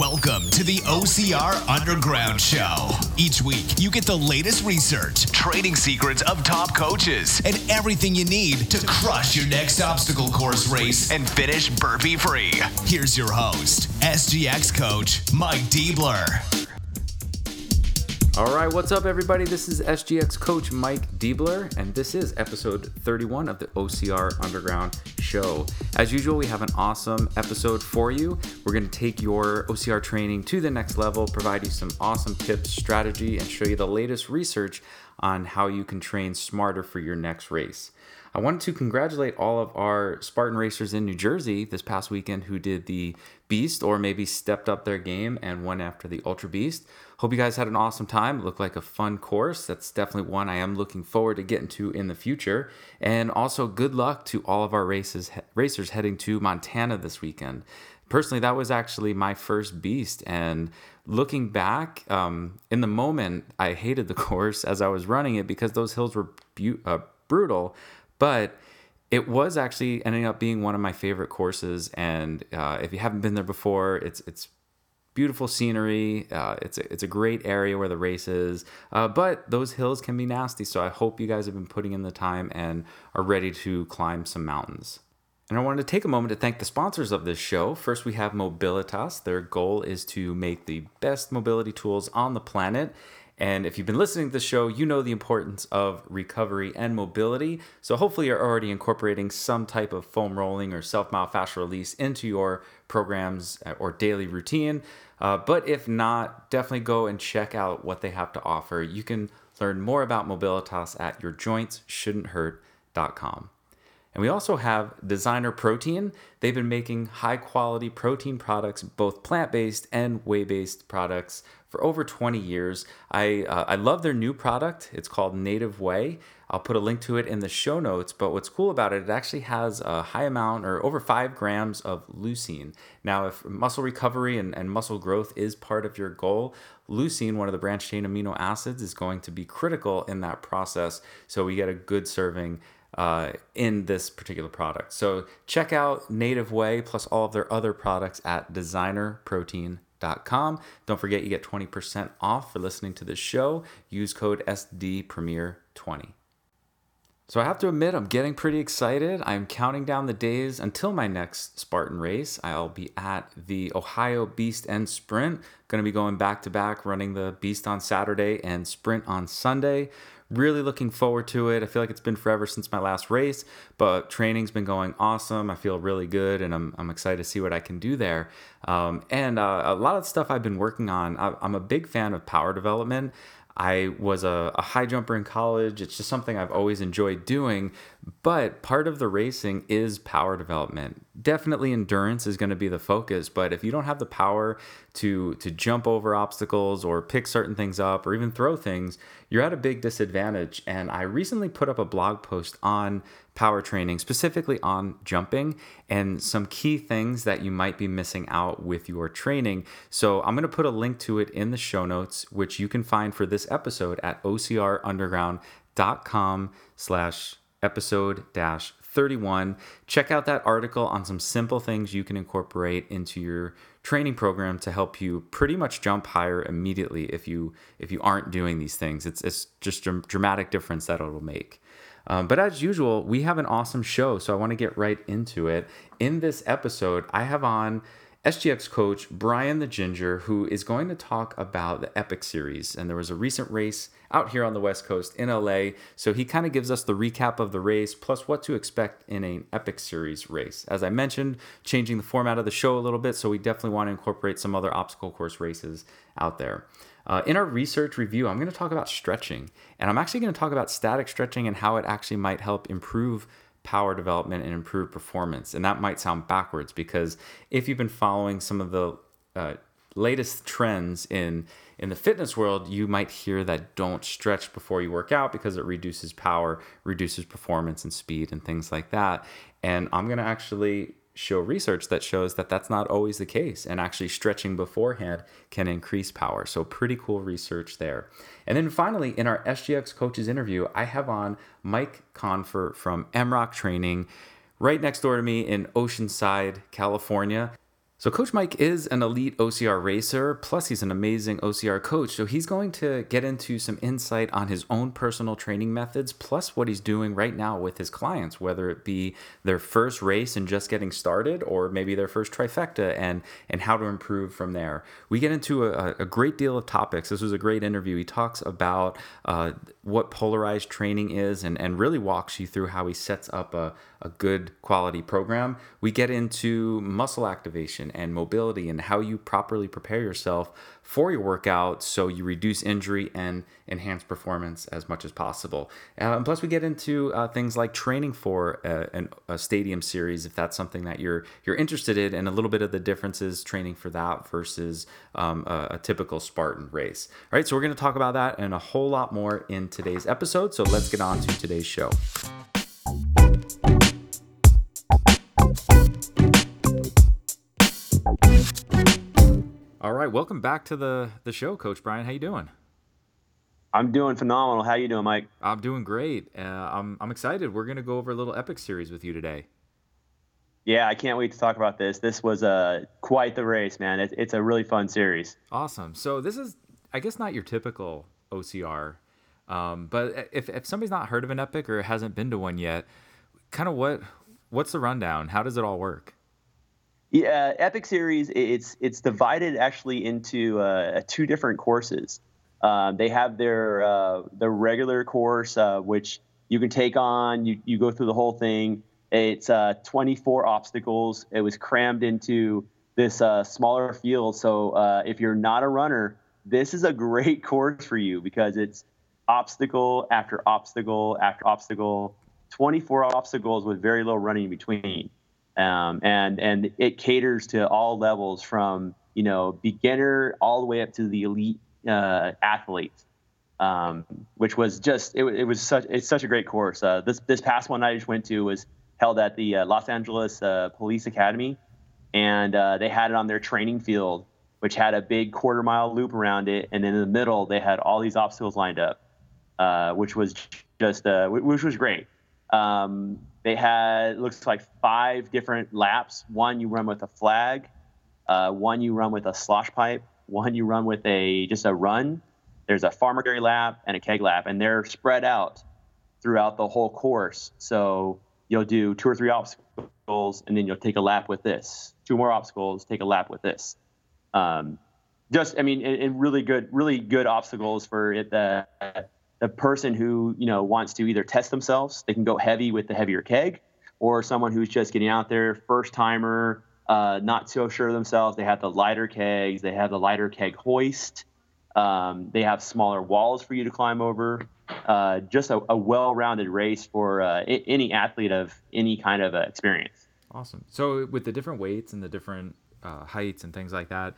Welcome to the OCR Underground Show. Each week, you get the latest research, training secrets of top coaches, and everything you need to crush your next obstacle course race and finish burpee free. Here's your host, SGX coach Mike Diebler. All right, what's up, everybody? This is SGX coach Mike Diebler, and this is episode 31 of the OCR Underground Show. As usual, we have an awesome episode for you. We're going to take your OCR training to the next level, provide you some awesome tips, strategy, and show you the latest research on how you can train smarter for your next race. I wanted to congratulate all of our Spartan racers in New Jersey this past weekend who did the Beast or maybe stepped up their game and went after the Ultra Beast. Hope you guys had an awesome time. It looked like a fun course. That's definitely one I am looking forward to getting to in the future. And also, good luck to all of our races racers heading to Montana this weekend. Personally, that was actually my first beast, and looking back, um, in the moment, I hated the course as I was running it because those hills were bu- uh, brutal but it was actually ending up being one of my favorite courses. And uh, if you haven't been there before, it's it's beautiful scenery. Uh, it's a, it's a great area where the race is, uh, but those hills can be nasty. So I hope you guys have been putting in the time and are ready to climb some mountains. And I wanted to take a moment to thank the sponsors of this show. First, we have Mobilitas. Their goal is to make the best mobility tools on the planet and if you've been listening to the show, you know the importance of recovery and mobility. So hopefully you're already incorporating some type of foam rolling or self myofascial release into your programs or daily routine. Uh, but if not, definitely go and check out what they have to offer. You can learn more about Mobilitas at yourjointsshouldn'thurt.com. And we also have Designer Protein. They've been making high quality protein products, both plant based and whey based products, for over 20 years. I, uh, I love their new product. It's called Native Whey. I'll put a link to it in the show notes. But what's cool about it, it actually has a high amount or over five grams of leucine. Now, if muscle recovery and, and muscle growth is part of your goal, leucine, one of the branched chain amino acids, is going to be critical in that process. So we get a good serving uh, in this particular product. So check out Native Whey plus all of their other products at designerprotein.com. Don't forget you get 20% off for listening to this show. Use code SDPremier20. So I have to admit, I'm getting pretty excited. I'm counting down the days until my next Spartan race. I'll be at the Ohio Beast and Sprint. Going to be going back to back, running the Beast on Saturday and Sprint on Sunday. Really looking forward to it. I feel like it's been forever since my last race, but training's been going awesome. I feel really good, and I'm, I'm excited to see what I can do there. Um, and uh, a lot of stuff I've been working on. I, I'm a big fan of power development. I was a, a, high jumper in college. It's just something I've always enjoyed doing. But part of the racing is power development. Definitely endurance is going to be the focus. But if you don't have the power to to jump over obstacles or pick certain things up or even throw things, you're at a big disadvantage. And I recently put up a blog post on power training, specifically on jumping, and some key things that you might be missing out with your training. So I'm going to put a link to it in the show notes, which you can find for this episode at ocrunderground.com slash episode dash 31. Check out that article on some simple things you can incorporate into your training program to help you pretty much jump higher immediately if you if you aren't doing these things. It's it's just a dramatic difference that it'll make. Um, but as usual, we have an awesome show, so I want to get right into it. In this episode, I have on SGX coach Bryan the Ginger, who is going to talk about the Epic Series. And there was a recent race out here on the West Coast in LA. So he kind of gives us the recap of the race, plus what to expect in an Epic Series race. As I mentioned, changing the format of the show a little bit, so we definitely want to incorporate some other obstacle course races out there. Uh, in our research review, I'm going to talk about stretching, and I'm actually going to talk about static stretching and how it actually might help improve power development and improve performance. And that might sound backwards because if you've been following some of the uh, latest trends in in the fitness world, you might hear that don't stretch before you work out because it reduces power, reduces performance and speed and things like that. And I'm going to actually show research that shows that that's not always the case and actually stretching beforehand can increase power. So pretty cool research there. And then finally in our sgx coaches interview i have on mike confer from MROC training right next door to me in oceanside california So, Coach Mike is an elite OCR racer, plus, he's an amazing OCR coach. So, he's going to get into some insight on his own personal training methods, plus what he's doing right now with his clients, whether it be their first race and just getting started, or maybe their first trifecta and, and how to improve from there. We get into a, a great deal of topics. This was a great interview. He talks about uh, what polarized training is and, and really walks you through how he sets up a, a good quality program. We get into muscle activation and mobility and how you properly prepare yourself for your workout so you reduce injury and enhance performance as much as possible. Uh, and plus, we get into uh, things like training for a, a, stadium series if that's something that you're you're interested in, and a little bit of the differences training for that versus um, a, a typical Spartan race. All right, so we're going to talk about that and a whole lot more in today's episode. So let's get on to today's show. Right, welcome back to the the show, Coach Bryan. How you doing? I'm doing phenomenal. How you doing, Mike? I'm doing great. Uh, I'm I'm excited. We're gonna go over a little epic series with you today. Yeah, I can't wait to talk about this. This was uh, quite the race, man. It, it's a really fun series. Awesome. So this is, I guess, not your typical OCR, um, but if if somebody's not heard of an epic or hasn't been to one yet, kind of what what's the rundown? How does it all work? Yeah, Epic Series it's it's divided actually into uh, two different courses. Uh, they have their uh, their regular course, uh, which you can take on. You you go through the whole thing. It's uh, 24 obstacles. It was crammed into this uh, smaller field. So if you're not a runner, this is a great course for you because it's obstacle after obstacle after obstacle, 24 obstacles with very little running in between um, and and it caters to all levels from you know beginner all the way up to the elite uh, athletes, um, which was just it, it, was such it's such a great course. Uh, this this past one I just went to was held at the uh, Los Angeles uh, Police Academy, and uh, they had it on their training field, which had a big quarter mile loop around it, and in the middle they had all these obstacles lined up, uh, which was just which was great. Um, they had looks like five different laps. One you run with a flag, uh, one you run with a slosh pipe, one you run with a just a run. There's a farmer carry lap and a keg lap, and they're spread out throughout the whole course. So you'll do two or three obstacles, and then you'll take a lap with this. Two more obstacles, take a lap with this. Um, just, I mean, and, really good, really good obstacles for it. The the person who you know wants to either test themselves, they can go heavy with the heavier keg, or someone who's just getting out there, first timer, uh, not so sure of themselves. They have the lighter kegs, they have the lighter keg hoist, um, they have smaller walls for you to climb over. Uh, just a, a, well-rounded race for uh, I- any athlete of any kind of uh, experience. Awesome. So with the different weights and the different uh, heights and things like that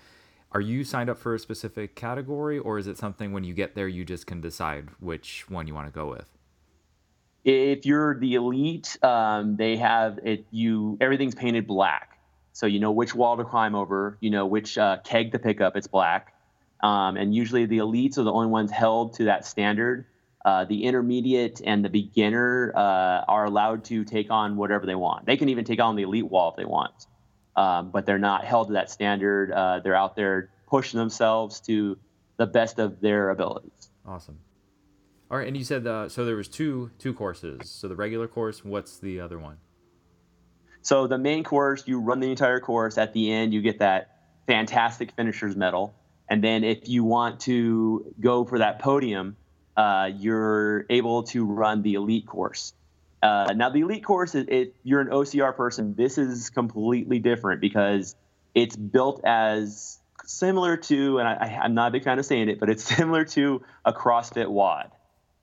are you signed up for a specific category or is it something when you get there you just can decide which one you want to go with? If you're the elite um, they have it you everything's painted black. So you know which wall to climb over you know which uh, keg to pick up it's black. Um, and usually the elites are the only ones held to that standard. Uh, the intermediate and the beginner uh, are allowed to take on whatever they want. They can even take on the elite wall if they want um, but they're not held to that standard. Uh, they're out there pushing themselves to the best of their abilities. Awesome. All right, and you said uh, so there was two two courses. So the regular course, what's the other one? So the main course, you run the entire course. At the end, you get that fantastic finisher's medal, and then if you want to go for that podium, uh, you're able to run the elite course. Uh, now, the elite course, it, it, you're an OCR person. This is completely different because it's built as similar to, and I, am not a big fan of saying it, but it's similar to a CrossFit WOD.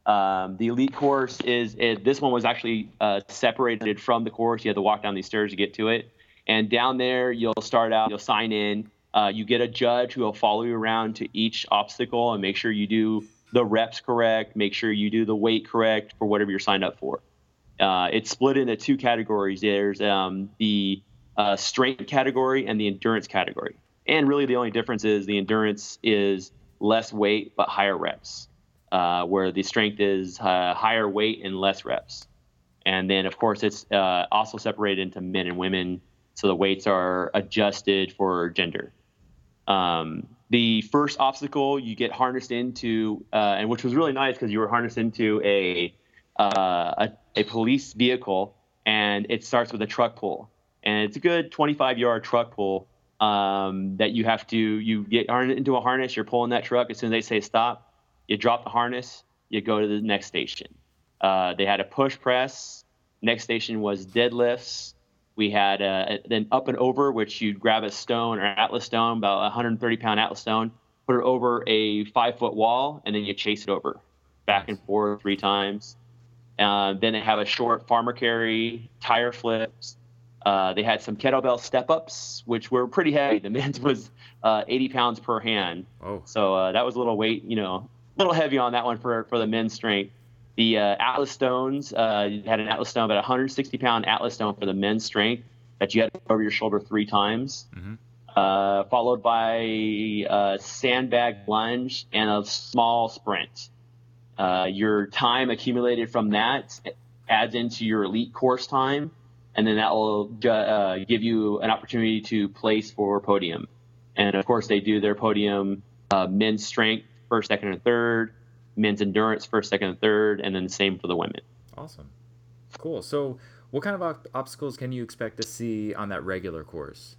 Um, the elite course is it, this one was actually uh, separated from the course. You had to walk down these stairs to get to it. And down there, you'll start out, you'll sign in. Uh, you get a judge who will follow you around to each obstacle and make sure you do the reps correct, make sure you do the weight correct for whatever you're signed up for. Uh, it's split into two categories. There's um, the uh, strength category and the endurance category. And really, the only difference is the endurance is less weight but higher reps, uh, where the strength is uh, higher weight and less reps. And then, of course, it's uh, also separated into men and women so the weights are adjusted for gender. Um, the first obstacle you get harnessed into, uh, and which was really nice because you were harnessed into a, uh, a, a police vehicle, and it starts with a truck pull, and it's a good 25 yard truck pull um, that you have to you get into a harness. You're pulling that truck as soon as they say stop. You drop the harness. You go to the next station. Uh, they had a push press. Next station was deadlifts. We had uh, then up and over, which you'd grab a stone or atlas stone, about 130 pound atlas stone, put it over a five foot wall, and then you chase it over, back and forth three times. Uh, then they have a short farmer carry, tire flips, uh, they had some kettlebell step ups, which were pretty heavy. The men's was uh, 80 pounds per hand. Oh. So uh, that was a little weight, you know, a little heavy on that one for, for the men's strength. The uh, Atlas stones uh, had an Atlas stone, about 160 pound Atlas stone for the men's strength that you had over your shoulder three times. Mm-hmm. Uh, followed by a sandbag lunge and a small sprint. Your time accumulated from that adds into your elite course time and then that will uh, give you an opportunity to place for podium. And of course, they do their podium uh, men's strength first, second, and third, men's endurance first, second, and third, and then the same for the women. Awesome, cool. So, what kind of op- obstacles can you expect to see on that regular course?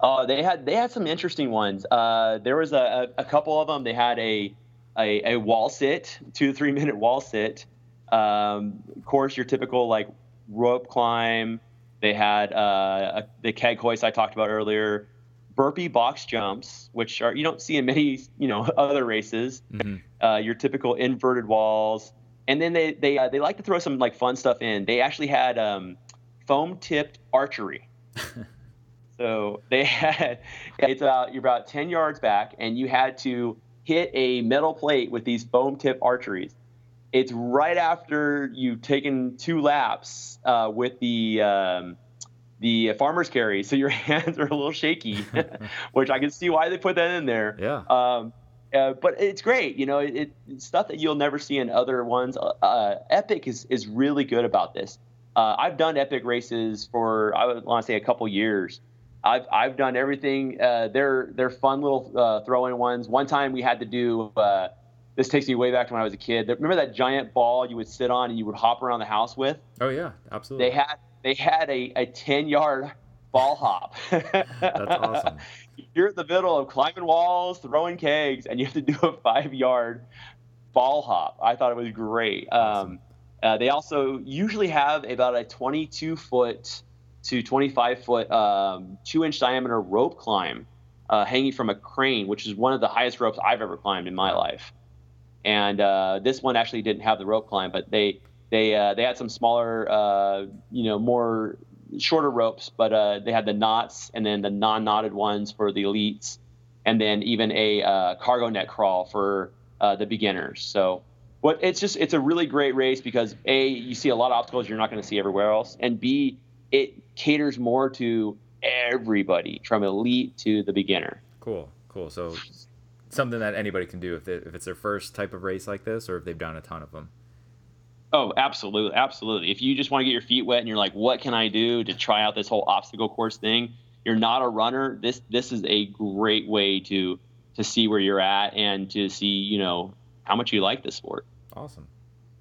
Uh, they had they had some interesting ones. Uh, there was a, a, couple of them. They had a, a, a wall sit, two to three minute wall sit. Um, of course, your typical like rope climb. They had uh, a, the keg hoist I talked about earlier, burpee box jumps, which are you don't see in many you know other races. Mm-hmm. Uh, your typical inverted walls, and then they they uh, they like to throw some like fun stuff in. They actually had um, foam tipped archery. so they had it's about you're about ten yards back, and you had to hit a metal plate with these foam tip archeries it's right after you've taken two laps uh, with the um, the farmer's carry, so your hands are a little shaky, which I can see why they put that in there. Yeah. Um, uh, but it's great, you know. It, it's stuff that you'll never see in other ones. Uh, uh Epic is is really good about this. Uh, I've done Epic races for I would want to say a couple years. I've I've done everything. Uh, they're they're fun little throw-in ones. One time we had to do this takes me way back to when I was a kid. Remember that giant ball you would sit on and you would hop around the house with? Oh yeah, absolutely. They had they had a, a ten yard ball hop. That's awesome. You're in the middle of climbing walls, throwing kegs, and you have to do a five yard ball hop. I thought it was great. Awesome. Um, uh, they also usually have about a 22 foot to 25 foot, um, two inch diameter rope climb uh, hanging from a crane, which is one of the highest ropes I've ever climbed in my life and uh, this one actually didn't have the rope climb, but they they uh, they had some smaller, uh, you know, more shorter ropes, but uh, they had the knots and then the non-knotted ones for the elites, and then even a uh, cargo net crawl for the beginners. So. What it's just it's a really great race because a you see a lot of obstacles you're not going to see everywhere else, and b it caters more to everybody from elite to the beginner. Cool, cool. So something that anybody can do if, they, if it's their first type of race like this or if they've done a ton of them. Oh, absolutely, absolutely. If you just want to get your feet wet and you're like, what can I do to try out this whole obstacle course thing? You're not a runner. This this is a great way to to see where you're at and to see you know how much you like the sport. Awesome,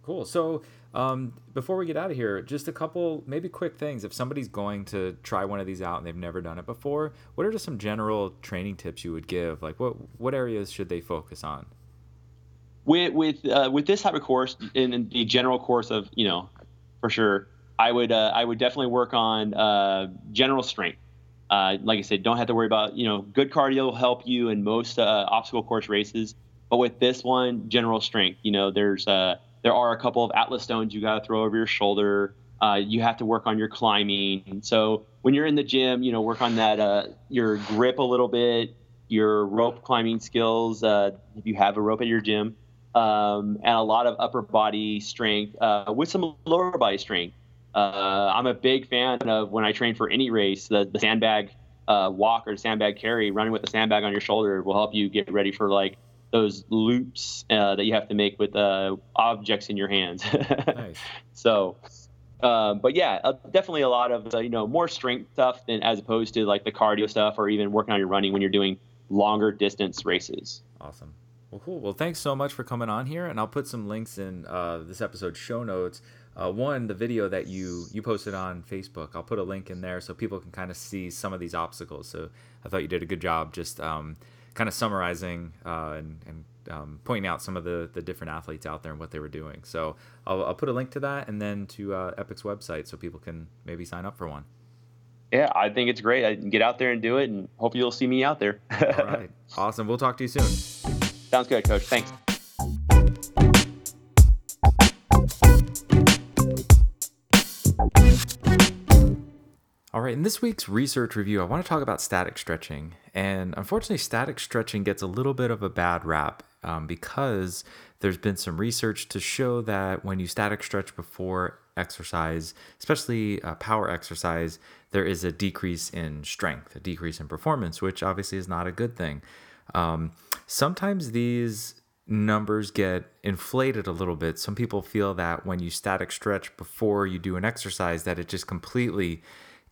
cool. So um, before we get out of here, just a couple maybe quick things. If somebody's going to try one of these out and they've never done it before, what are just some general training tips you would give? Like what what areas should they focus on? With with uh, with this type of course, in, the general course of you know, for sure, I would uh, I would definitely work on uh, general strength. Uh, like I said, don't have to worry about you know good cardio will help you in most uh, obstacle course races. But with this one, general strength, you know, there's uh, there are a couple of atlas stones you got to throw over your shoulder. Uh, you have to work on your climbing. So when you're in the gym, you know, work on that uh, your grip a little bit, your rope climbing skills uh, if you have a rope at your gym, um, and a lot of upper body strength uh, with some lower body strength. Uh, I'm a big fan of when I train for any race, the, the sandbag uh, walk or sandbag carry, running with the sandbag on your shoulder will help you get ready for like those loops uh, that you have to make with uh, objects in your hands. nice. So, Uh, but yeah, uh, definitely a lot of uh, you know more strength stuff than as opposed to like the cardio stuff or even working on your running when you're doing longer distance races. Awesome. Well, cool. Well, thanks so much for coming on here, and I'll put some links in uh, this episode show notes. Uh, one, the video that you you posted on Facebook, I'll put a link in there so people can kind of see some of these obstacles. So I thought you did a good job just um, kind of summarizing uh, and, and um, pointing out some of the, the different athletes out there and what they were doing. So I'll, I'll put a link to that and then to uh, Epic's website so people can maybe sign up for one. Yeah, I think it's great. I can get out there and do it, and hope you'll see me out there. All right, awesome. We'll talk to you soon. Sounds good, Coach. Thanks. Right, in this week's research review, I want to talk about static stretching. And unfortunately, static stretching gets a little bit of a bad rap um, because there's been some research to show that when you static stretch before exercise, especially uh, power exercise, there is a decrease in strength, a decrease in performance, which obviously is not a good thing. Um, sometimes these numbers get inflated a little bit. Some people feel that when you static stretch before you do an exercise, that it just completely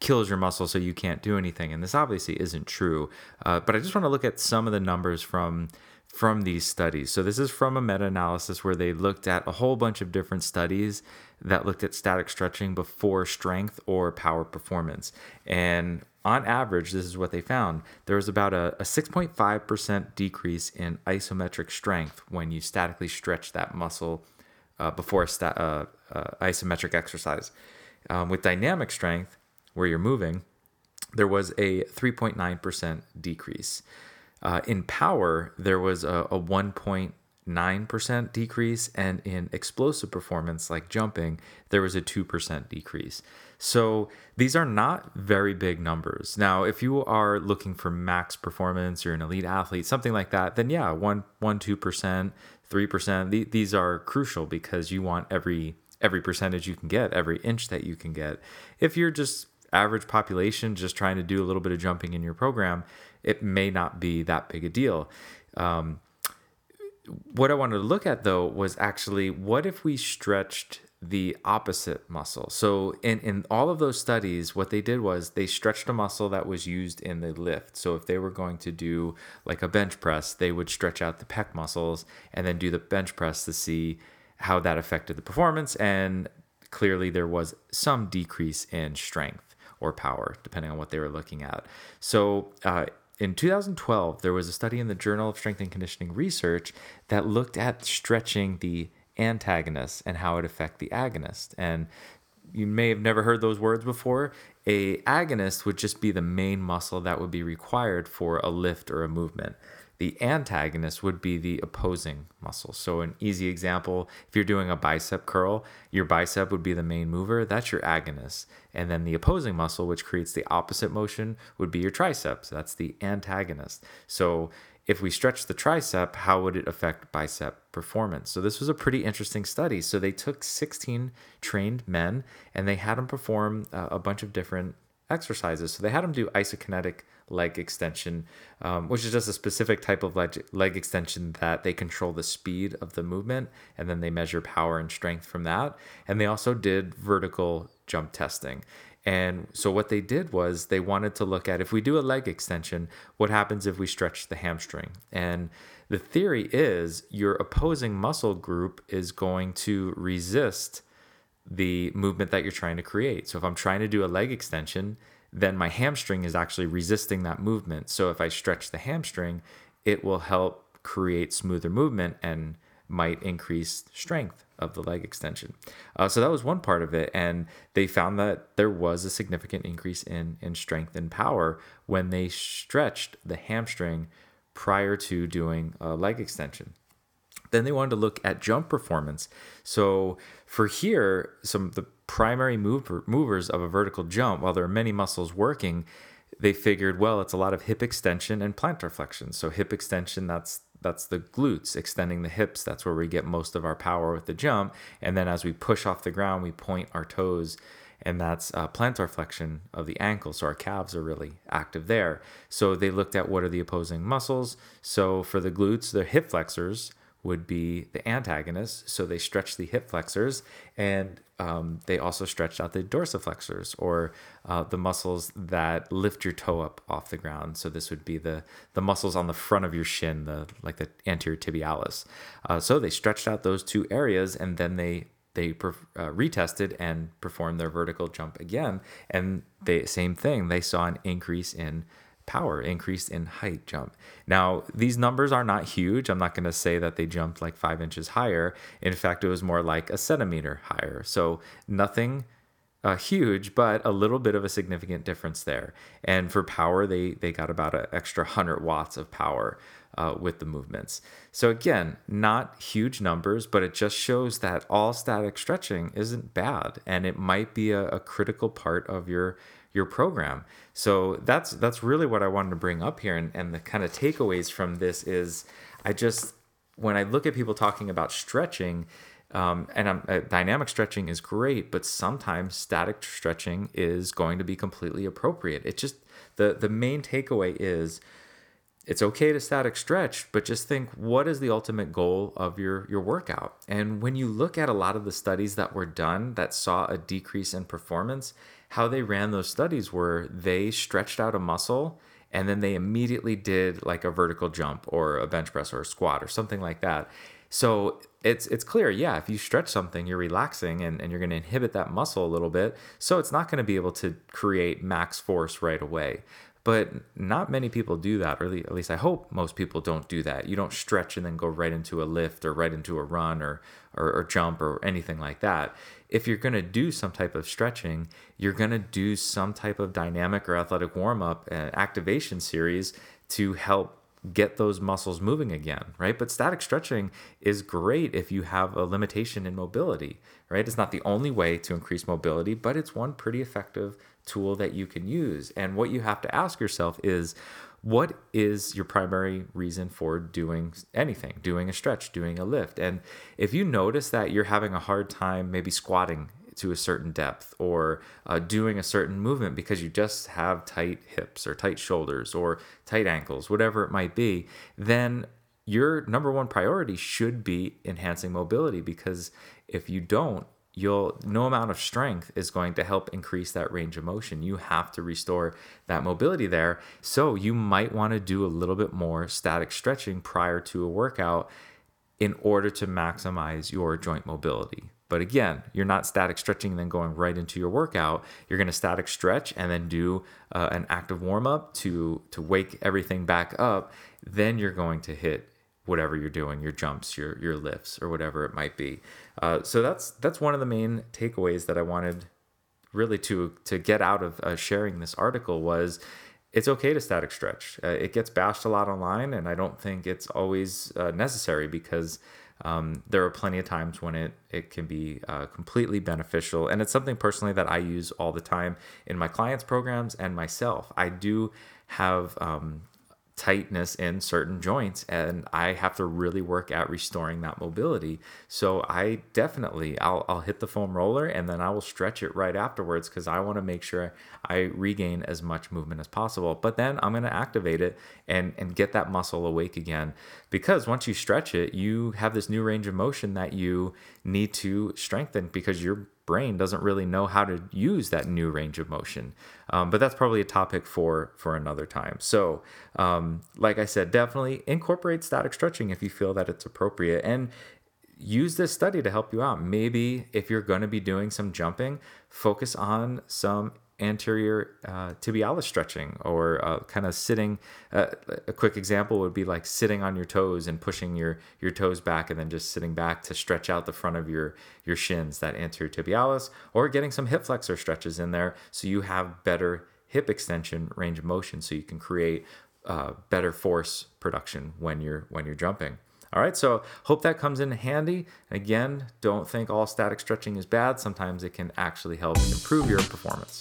kills your muscle so you can't do anything. And this obviously isn't true. Uh, but I just want to look at some of the numbers from from these studies. So this is from a meta-analysis where they looked at a whole bunch of different studies that looked at static stretching before strength or power performance. And on average, this is what they found. There was about a, a 6.5% decrease in isometric strength when you statically stretch that muscle uh, before sta- uh, uh, isometric exercise. Um, with dynamic strength, where you're moving, there was a 3.9% decrease. Uh, in power, there was a, a 1.9% decrease, and in explosive performance, like jumping, there was a 2% decrease. So these are not very big numbers. Now, if you are looking for max performance, you're an elite athlete, something like that, then yeah, 1, 1 2%, 3%, these are crucial because you want every every percentage you can get, every inch that you can get. If you're just average population just trying to do a little bit of jumping in your program, it may not be that big a deal. Um, what I wanted to look at though was actually what if we stretched the opposite muscle. So in, in all of those studies, what they did was they stretched a muscle that was used in the lift. So if they were going to do like a bench press, they would stretch out the pec muscles and then do the bench press to see how that affected the performance. And clearly there was some decrease in strength or power, depending on what they were looking at. So, uh, in 2012, there was a study in the Journal of Strength and Conditioning Research that looked at stretching the antagonist and how it affect the agonist. And you may have never heard those words before. A agonist would just be the main muscle that would be required for a lift or a movement. The antagonist would be the opposing muscle. So, an easy example if you're doing a bicep curl, your bicep would be the main mover, that's your agonist. And then the opposing muscle, which creates the opposite motion, would be your triceps. That's the antagonist. So, if we stretch the tricep, how would it affect bicep performance? So, this was a pretty interesting study. So, they took 16 trained men and they had them perform uh, a bunch of different exercises. So, they had them do isokinetic leg extension, um, which is just a specific type of leg, leg extension that they control the speed of the movement and then they measure power and strength from that. And they also did vertical jump testing. And so what they did was they wanted to look at if we do a leg extension, what happens if we stretch the hamstring? And the theory is your opposing muscle group is going to resist the movement that you're trying to create. So if I'm trying to do a leg extension, then my hamstring is actually resisting that movement. So if I stretch the hamstring, it will help create smoother movement and might increase strength of the leg extension. Uh, so that was one part of it, and they found that there was a significant increase in in strength and power when they stretched the hamstring prior to doing a leg extension. Then they wanted to look at jump performance. So for here, some of the primary mover, movers of a vertical jump, while there are many muscles working, they figured, well, it's a lot of hip extension and plantar flexion. So hip extension, that's that's the glutes extending the hips. That's where we get most of our power with the jump. And then as we push off the ground we point our toes and that's uh, plantar flexion of the ankle so our calves are really active there. So they looked at what are the opposing muscles. So for the glutes the hip flexors would be the antagonist. So they stretch the hip flexors and um, they also stretched out the dorsiflexors or uh, the muscles that lift your toe up off the ground. So this would be the the muscles on the front of your shin, the like the anterior tibialis. Uh, so they stretched out those two areas and then they they uh, retested and performed their vertical jump again, and they same thing. They saw an increase in power, increase in height jump. Now, these numbers are not huge. I'm not going to say that they jumped like five inches higher. In fact, it was more like a centimeter higher. So nothing uh, huge, but a little bit of a significant difference there. And for power, they they got about an extra 100 watts of power uh, with the movements. So again, not huge numbers, but it just shows that all static stretching isn't bad, and it might be a, a critical part of your your program. So that's that's really what I wanted to bring up here, and, and the kind of takeaways from this is, I just when I look at people talking about stretching, um, and uh, dynamic stretching is great, but sometimes static stretching is going to be completely appropriate. It just the the main takeaway is it's okay to static stretch, but just think what is the ultimate goal of your your workout? And when you look at a lot of the studies that were done that saw a decrease in performance, how they ran those studies were they stretched out a muscle and then they immediately did like a vertical jump or a bench press or a squat or something like that. So it's it's clear, yeah, if you stretch something, you're relaxing and, and you're going to inhibit that muscle a little bit. So it's not going to be able to create max force right away. But not many people do that, or at least I hope most people don't do that. You don't stretch and then go right into a lift or right into a run or, or, or jump or anything like that. If you're going to do some type of stretching, you're going to do some type of dynamic or athletic warm up and uh, activation series to help get those muscles moving again, right? But static stretching is great if you have a limitation in mobility, right? It's not the only way to increase mobility, but it's one pretty effective tool that you can use. And what you have to ask yourself is what is your primary reason for doing anything, doing a stretch, doing a lift? And if you notice that you're having a hard time maybe squatting to a certain depth or uh, doing a certain movement because you just have tight hips or tight shoulders or tight ankles, whatever it might be, then your number one priority should be enhancing mobility because if you don't, you'll no amount of strength is going to help increase that range of motion. You have to restore that mobility there. So you might want to do a little bit more static stretching prior to a workout in order to maximize your joint mobility. But again, you're not static stretching and then going right into your workout. You're going to static stretch and then do uh, an active warm up to to wake everything back up. Then you're going to hit whatever you're doing, your jumps, your your lifts, or whatever it might be. Uh, so that's that's one of the main takeaways that I wanted really to to get out of uh, sharing this article was it's okay to static stretch. Uh, it gets bashed a lot online, and I don't think it's always uh, necessary because um, there are plenty of times when it it can be uh, completely beneficial, and it's something personally that I use all the time in my clients' programs and myself. I do have um, tightness in certain joints and I have to really work at restoring that mobility. So I definitely I'll I'll hit the foam roller and then I will stretch it right afterwards cuz I want to make sure I regain as much movement as possible. But then I'm going to activate it and and get that muscle awake again because once you stretch it, you have this new range of motion that you need to strengthen because your brain doesn't really know how to use that new range of motion. Um, but that's probably a topic for for another time. So, um, like I said, definitely incorporate static stretching if you feel that it's appropriate, and use this study to help you out. Maybe if you're going to be doing some jumping, focus on some anterior uh, tibialis stretching or uh, kind of sitting. Uh, a quick example would be like sitting on your toes and pushing your your toes back and then just sitting back to stretch out the front of your your shins, that anterior tibialis, or getting some hip flexor stretches in there so you have better hip extension range of motion so you can create uh, better force production when you're when you're jumping. All right, so hope that comes in handy. Again, don't think all static stretching is bad. Sometimes it can actually help improve your performance.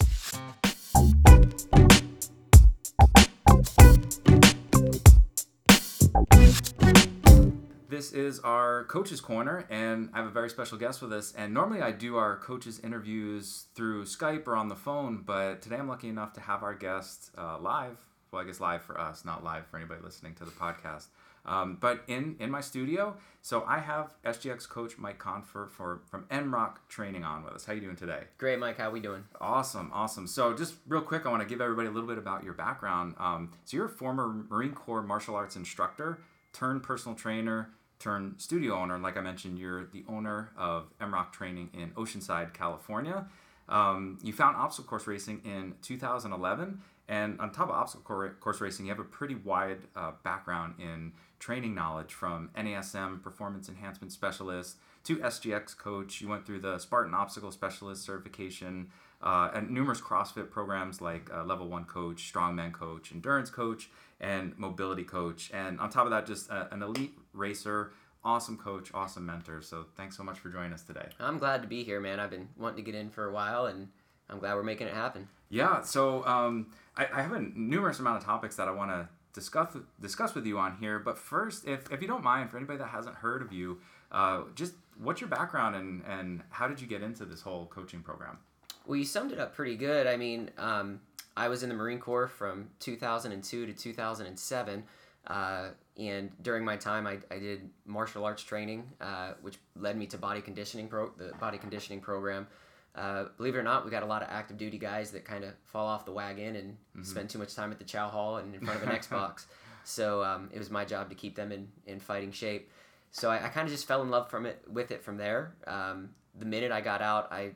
This is our coaches corner, and I have a very special guest with us. And normally I do our coaches interviews through Skype or on the phone, but today I'm lucky enough to have our guest uh, live well, I guess live for us, not live for anybody listening to the podcast. Um, but in in my studio, so I have SGX coach Mike Confer for from MROC Training on with us. How you doing today? Great, Mike. How we doing? Awesome, awesome. So just real quick, I want to give everybody a little bit about your background. Um, so you're a former Marine Corps martial arts instructor, turned personal trainer, turned studio owner. And like I mentioned, you're the owner of MROC Training in Oceanside, California. Um, you found obstacle course racing in 2011, and on top of obstacle course racing, you have a pretty wide uh, background in training knowledge from NASM Performance Enhancement Specialist to SGX coach. You went through the Spartan Obstacle Specialist certification uh, and numerous CrossFit programs like uh, Level One Coach, Strongman Coach, Endurance Coach, and Mobility Coach. And on top of that, just a, an elite racer awesome coach, awesome mentor. So thanks so much for joining us today. I'm glad to be here, man. I've been wanting to get in for a while, and I'm glad we're making it happen. Yeah. So um, I, I, have a numerous amount of topics that I want to discuss discuss with you on here. But first, if, if you don't mind, for anybody that hasn't heard of you, uh, just what's your background and and how did you get into this whole coaching program? Well, you summed it up pretty good. I mean, um, I was in the Marine Corps from 2002 to 2007. Uh, and during my time, I, I did martial arts training, uh, which led me to body conditioning pro the body conditioning program. Uh, believe it or not, we got a lot of active duty guys that kind of fall off the wagon and mm-hmm. spend too much time at the chow hall and in front of an Xbox. So um, it was my job to keep them in, in fighting shape. So I, I kind of just fell in love from it with it from there. Um, the minute I got out, I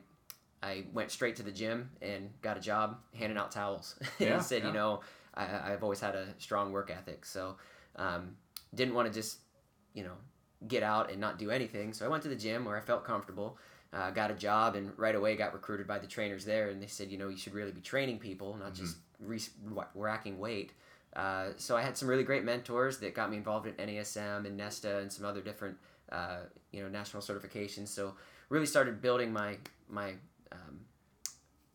I went straight to the gym and got a job handing out towels. and yeah, said, yeah. you know, I, I've always had a strong work ethic. So um, didn't want to just, you know, get out and not do anything. So I went to the gym where I felt comfortable. Uh, got a job and right away got recruited by the trainers there, and they said, you know, you should really be training people, not mm-hmm. just re- racking weight. Uh, so I had some really great mentors that got me involved in NASM and Nesta and some other different, uh, you know, national certifications. So really started building my my um,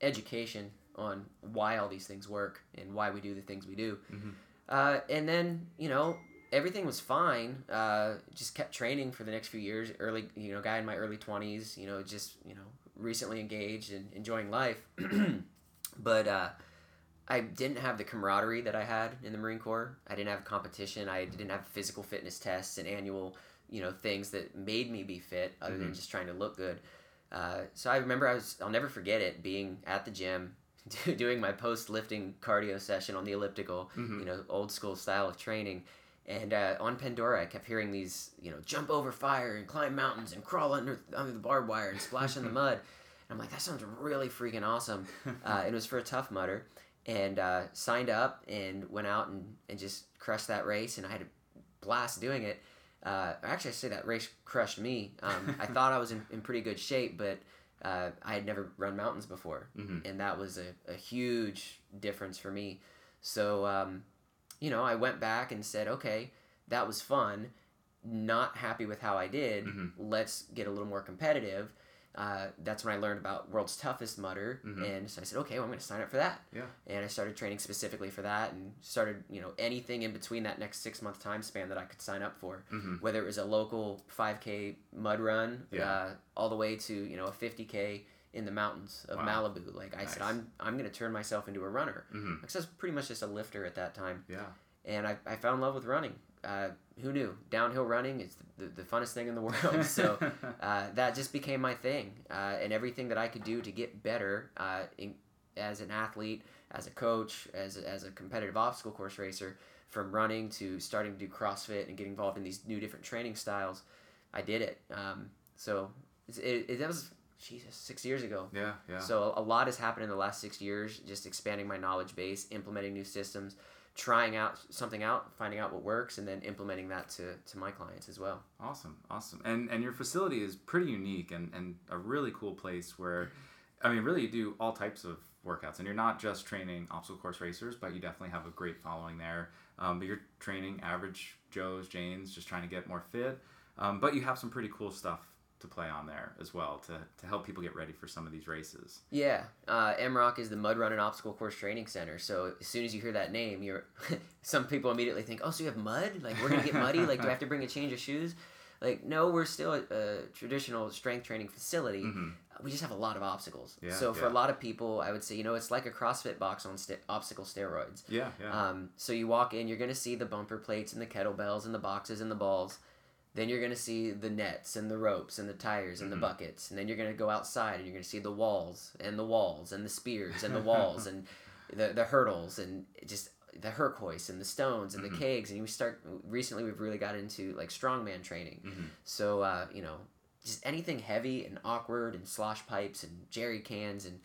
education on why all these things work and why we do the things we do. Mm-hmm. Uh, and then you know everything was fine. Uh, just kept training for the next few years. Early, you know, guy in my early twenties. You know, just you know, recently engaged and enjoying life. but uh, I didn't have the camaraderie that I had in the Marine Corps. I didn't have competition. I didn't have physical fitness tests and annual, you know, things that made me be fit other mm-hmm. than just trying to look good. Uh, so I remember I was, I'll never forget it, being at the gym, doing my post lifting cardio session on the elliptical, mm-hmm. you know, old school style of training. And uh, on Pandora, I kept hearing these, you know, jump over fire and climb mountains and crawl under under the barbed wire and splash in the mud. And I'm like, that sounds really freaking awesome. Uh, it was for a Tough Mudder, and uh, signed up and went out and, and just crushed that race. And I had a blast doing it. Uh, actually, I say that race crushed me. Um, I thought I was in, in pretty good shape, but uh, I had never run mountains before, mm-hmm. and that was a, a huge difference for me. So, um, you know, I went back and said, okay, that was fun. Not happy with how I did. Mm-hmm. Let's get a little more competitive. Uh, that's when I learned about World's Toughest Mudder, mm-hmm. and so I said, okay, well, I'm going to sign up for that. Yeah. And I started training specifically for that, and started, you know, anything in between that next six month time span that I could sign up for, mm-hmm. whether it was a local 5K mud run, yeah. uh, all the way to you know a 50K in the mountains of wow. Malibu. Like I nice. said, I'm I'm going to turn myself into a runner mm-hmm. because I was pretty much just a lifter at that time. Yeah. And I, I fell in love with running uh, who knew downhill running is the, the, the funnest thing in the world so uh, that just became my thing uh, and everything that i could do to get better uh, in, as an athlete as a coach as, as a competitive obstacle course racer from running to starting to do crossfit and get involved in these new different training styles i did it um, so it, it, that was Jesus, six years ago. Yeah, yeah. So a lot has happened in the last six years, just expanding my knowledge base, implementing new systems, trying out something out, finding out what works, and then implementing that to, to my clients as well. Awesome, awesome. And and your facility is pretty unique and, and a really cool place where, I mean, really you do all types of workouts, and you're not just training obstacle course racers, but you definitely have a great following there. Um, but you're training average Joes, Janes, just trying to get more fit. Um, but you have some pretty cool stuff to play on there as well to, to help people get ready for some of these races. Yeah, uh, MROC is the Mud Run and Obstacle Course Training Center. So as soon as you hear that name, you're some people immediately think, oh, so you have mud? Like we're gonna get muddy? like do I have to bring a change of shoes? Like, no, we're still a, a traditional strength training facility. We just have a lot of obstacles. Mm-hmm. Yeah, so for yeah. a lot of people, I would say, you know, it's like a CrossFit box on st- obstacle steroids. Yeah, yeah. Um, so you walk in, you're to see the bumper plates and the kettlebells and the boxes and the balls. Then you're going to see the nets and the ropes and the tires and Mm-hmm. the buckets. And then you're going to go outside and you're going to see the walls and the walls and the spears and the walls and the, the hurdles and just the herc and the stones Mm-hmm. and the kegs. And we start, recently we've really got into like strongman training. Mm-hmm. So, uh, you know, just anything heavy and awkward and slosh pipes and jerry cans and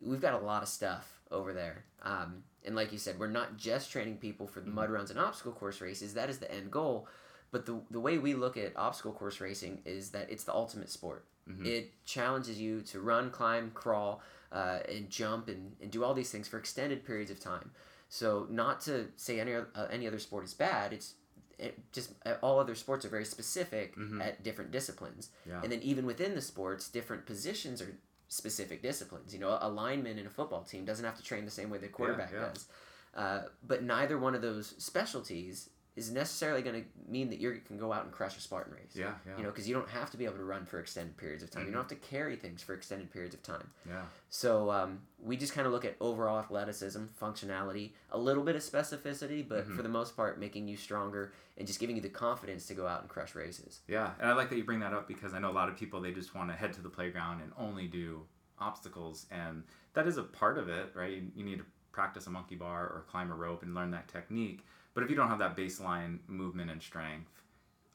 we've got a lot of stuff over there. Um, and like you said, we're not just training people for the mud runs and obstacle course races. That is the end goal. But the, the way we look at obstacle course racing is that it's the ultimate sport. It challenges you to run, climb, crawl, uh, and jump and, and do all these things for extended periods of time. So not to say any, uh, any other sport is bad. It's it just uh, all other sports are very specific at different disciplines. Yeah. And then even within the sports, different positions are specific disciplines. You know, a lineman in a football team doesn't have to train the same way the quarterback yeah. does. Uh, but neither one of those specialties is necessarily going to mean that you can go out and crush a Spartan race. Yeah, yeah. You know, because you don't have to be able to run for extended periods of time. You don't have to carry things for extended periods of time. yeah. So um, we just kind of look at overall athleticism, functionality, a little bit of specificity, but Mm-hmm. for the most part, making you stronger and just giving you the confidence to go out and crush races. Yeah, and I like that you bring that up because I know a lot of people they just want to head to the playground and only do obstacles, and that is a part of it, right? You, you need to practice a monkey bar or climb a rope and learn that technique. But if you don't have that baseline movement and strength,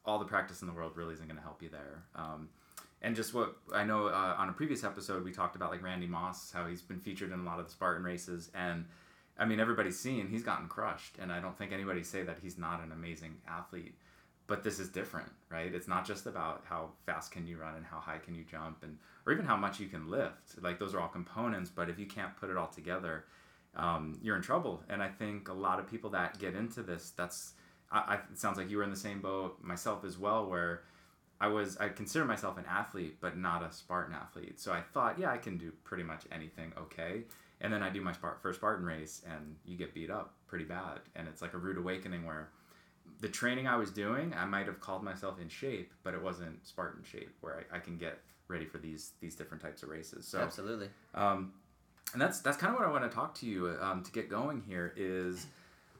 all the practice in the world really isn't going to help you there. Um, and just what I know uh, on a previous episode, we talked about like Randy Moss, how he's been featured in a lot of the Spartan races, and I mean everybody's seen he's gotten crushed, and I don't think anybody say that he's not an amazing athlete. But this is different, right? It's not just about how fast can you run and how high can you jump, and or even how much you can lift. Like those are all components, but if you can't put it all together, um, you're in trouble. And I think a lot of people that get into this, that's I, I, it sounds like you were in the same boat, myself as well, where I was I consider myself an athlete, but not a Spartan athlete. So I thought, yeah, I can do pretty much anything okay. And then I do my Spart- first Spartan race, and you get beat up pretty bad, and it's like a rude awakening where the training I was doing, I might have called myself in shape, but it wasn't Spartan shape where I, I can get ready for these these different types of races. So Absolutely. um, and that's that's kind of what I want to talk to you um, to get going here is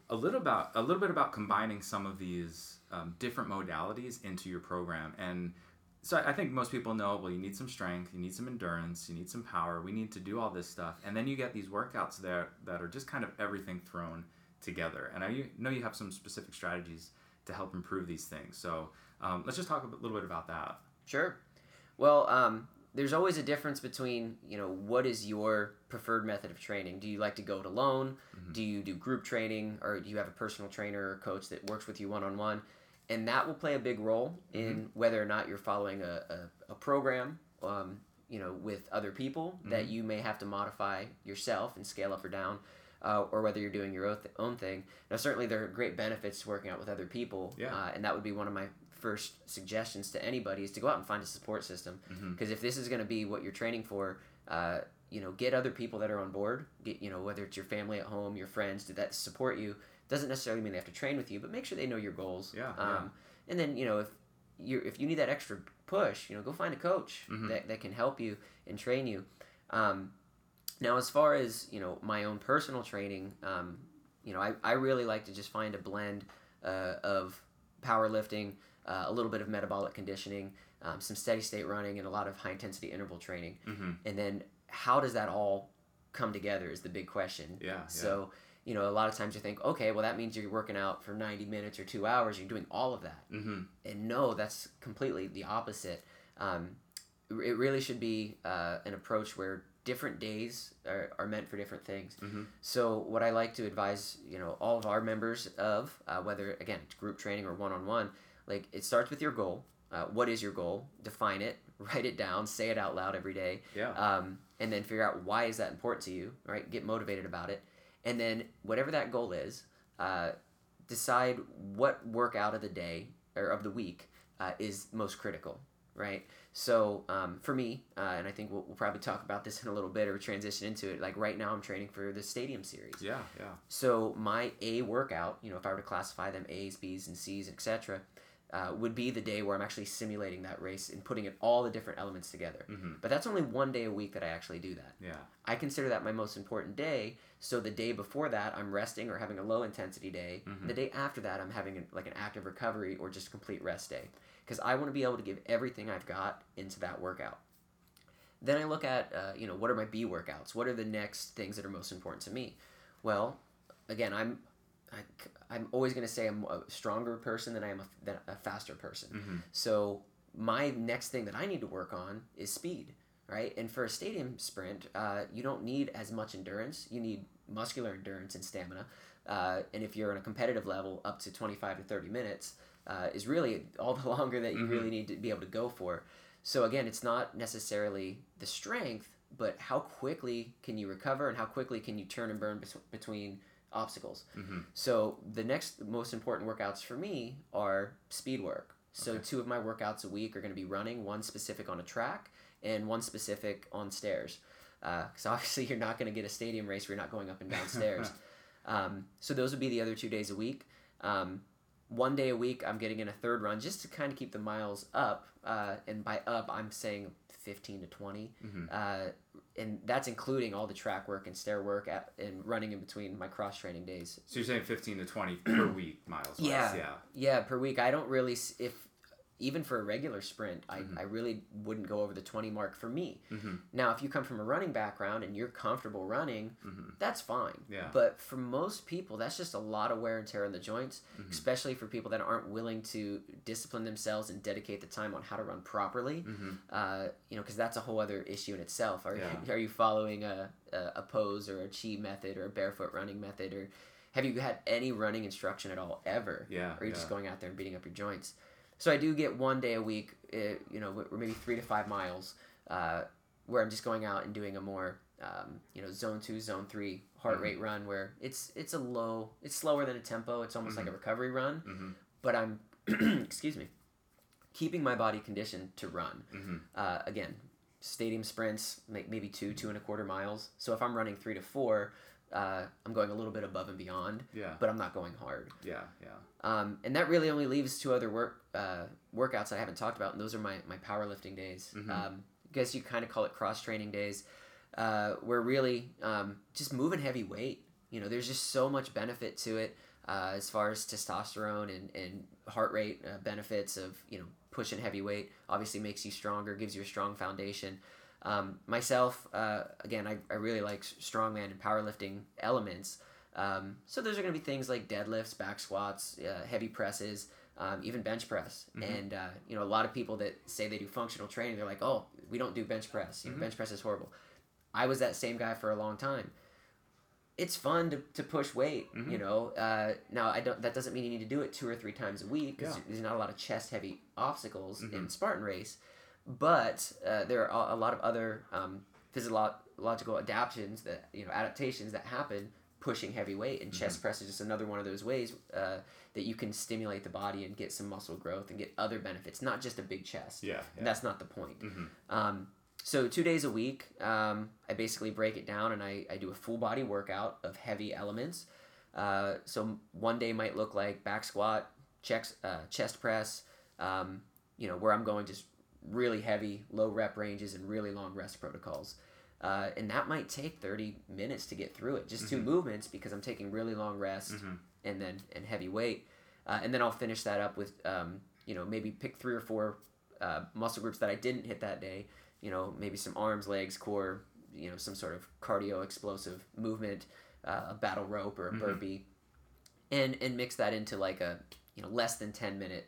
a little about a little bit about combining some of these um, different modalities into your program. And so I think most people know well you need some strength you need some endurance you need some power we need to do all this stuff. And then you get these workouts that that are just kind of everything thrown together. And I know you have some specific strategies to help improve these things. So um, let's just talk a little bit about that. Sure. Well, um, there's always a difference between you know what is your preferred method of training. Do you like to go it alone? Do you do group training, or do you have a personal trainer or coach that works with you one on one? And that will play a big role in whether or not you're following a, a, a program. Um, you know, with other people that you may have to modify yourself and scale up or down, uh, or whether you're doing your own, th- own thing. Now, certainly there are great benefits to working out with other people, Yeah. uh, and that would be one of my first suggestions to anybody is to go out and find a support system. Because if this is going to be what you're training for, uh, you know, get other people that are on board. Get you know whether it's your family at home, your friends, do that support you. Doesn't necessarily mean they have to train with you, but make sure they know your goals. Yeah, Um, yeah. And then you know if you if you need that extra push, you know, go find a coach Mm-hmm. that, that can help you and train you. Um, now, as far as you know, my own personal training, um, you know, I, I really like to just find a blend uh, of powerlifting, uh, a little bit of metabolic conditioning, um, some steady state running, and a lot of high intensity interval training. Mhm. And then, how does that all come together is the big question. Yeah, yeah. So, you know, a lot of times you think, okay, well, that means you're working out for 90 minutes or two hours. You're doing all of that. mm-hmm. And no, that's completely the opposite. Um, it really should be uh, an approach where different days are, are meant for different things. Mhm. So what I like to advise, you know, all of our members of, uh, whether again it's group training or one on one, like it starts with your goal. Uh, what is your goal? Define it. Write it down. Say it out loud every day. Yeah. Um, and then figure out why is that important to you. Right. Get motivated about it. And then whatever that goal is, uh, decide what workout of the day or of the week uh, is most critical, right? So um, for me, uh, and I think we'll, we'll probably talk about this in a little bit or transition into it. Like right now, I'm training for the stadium series. yeah yeah So my A workout, you know, if I were to classify them A's, B's, and C's, etc., uh, would be the day where I'm actually simulating that race and putting it all the different elements together. Mhm. But that's only one day a week that I actually do that. Yeah. I consider that my most important day. So the day before that, I'm resting or having a low intensity day. Mhm. The day after that, I'm having like an active recovery or just complete rest day because I want to be able to give everything I've got into that workout. Then I look at uh, you know what are my B workouts? What are the next things that are most important to me? Well, again, I'm I, am always going to say I'm a stronger person than I am a, than a faster person. Mhm. So my next thing that I need to work on is speed, right? And for a stadium sprint, uh, you don't need as much endurance. You need muscular endurance and stamina. Uh, and if you're on a competitive level, up to 25 to 30 minutes uh, is really all the longer that you Mhm. really need to be able to go for. So again, it's not necessarily the strength, but how quickly can you recover and how quickly can you turn and burn bes- between obstacles. Mhm. So the next most important workouts for me are speed work. So Okay. two of my workouts a week are going to be running, one specific on a track and one specific on stairs. Because obviously you're not going to get a stadium race where you're not going up and down stairs. Um, so those would be the other two days a week. Um, one day a week, I'm getting in a third run just to kind of keep the miles up. Uh, and by up, I'm saying 15 to 20. Mhm. Uh, and that's including all the track work and stair work at, and running in between my cross training days. So you're saying 15 to 20 per week miles. wise. Yeah. Yeah. Yeah, per week. I don't really, if even for a regular sprint, I, Mhm. I really wouldn't go over the 20 mark for me. Mhm. Now, if you come from a running background and you're comfortable running, Mhm. that's fine. Yeah. But for most people, that's just a lot of wear and tear on the joints, Mhm. especially for people that aren't willing to discipline themselves and dedicate the time on how to run properly. Mhm. Uh, you know, because that's a whole other issue in itself. Are, Yeah. are you following a, a, a pose or a chi method or a barefoot running method or have you had any running instruction at all ever? Yeah. Or are you just going out there and beating up your joints? So I do get one day a week, uh, you know, or maybe three to five miles, uh, where I'm just going out and doing a more, um, you know, zone two, zone three heart Mhm. rate run where it's it's a low, it's slower than a tempo. It's almost like a recovery run, Mhm. but I'm, excuse me, keeping my body conditioned to run. Mhm. Uh, again, stadium sprints, maybe two, two and a quarter miles. So if I'm running three to four, uh, I'm going a little bit above and beyond, Yeah. but I'm not going hard. Yeah. Yeah. Um, and that really only leaves two other work uh, workouts that I haven't talked about, and those are my, my powerlifting days. Mhm. Um, I guess you kind of call it cross training days, uh, where really um, just moving heavy weight. You know, there's just so much benefit to it uh, as far as testosterone and, and heart rate uh, benefits of, you know, pushing heavy weight. Obviously makes you stronger, gives you a strong foundation. Um, myself, uh, again, I, I really like strongman and powerlifting elements. Um, so those are going to be things like deadlifts, back squats, uh, heavy presses, um, even bench press. Mhm. And uh, you know, a lot of people that say they do functional training, they're like, "Oh, we don't do bench press. You know, Mhm. bench press is horrible." I was that same guy for a long time. It's fun to, to push weight, Mhm. you know. Uh, now, I don't. That doesn't mean you need to do it two or three times a week because Yeah. there's not a lot of chest heavy obstacles in Mhm. Spartan race. But uh, there are a lot of other um, physiological adaptations that you know adaptations that happen pushing heavy weight and chest press is just another one of those ways uh, that you can stimulate the body and get some muscle growth and get other benefits not just a big chest Yeah. and Yeah. that's not the point Mhm. um, so two days a week um, i basically break it down and I, I do a full body workout of heavy elements uh, so one day might look like back squat checks, uh, chest press um, you know where i'm going just really heavy low rep ranges and really long rest protocols uh, and that might take 30 minutes to get through it just two Mhm. movements because i'm taking really long rest Mhm. and then and heavy weight uh, and then i'll finish that up with um, you know maybe pick three or four uh, muscle groups that i didn't hit that day you know maybe some arms legs core you know some sort of cardio explosive movement uh, a battle rope or a Mhm. burpee and and mix that into like a you know less than 10 minute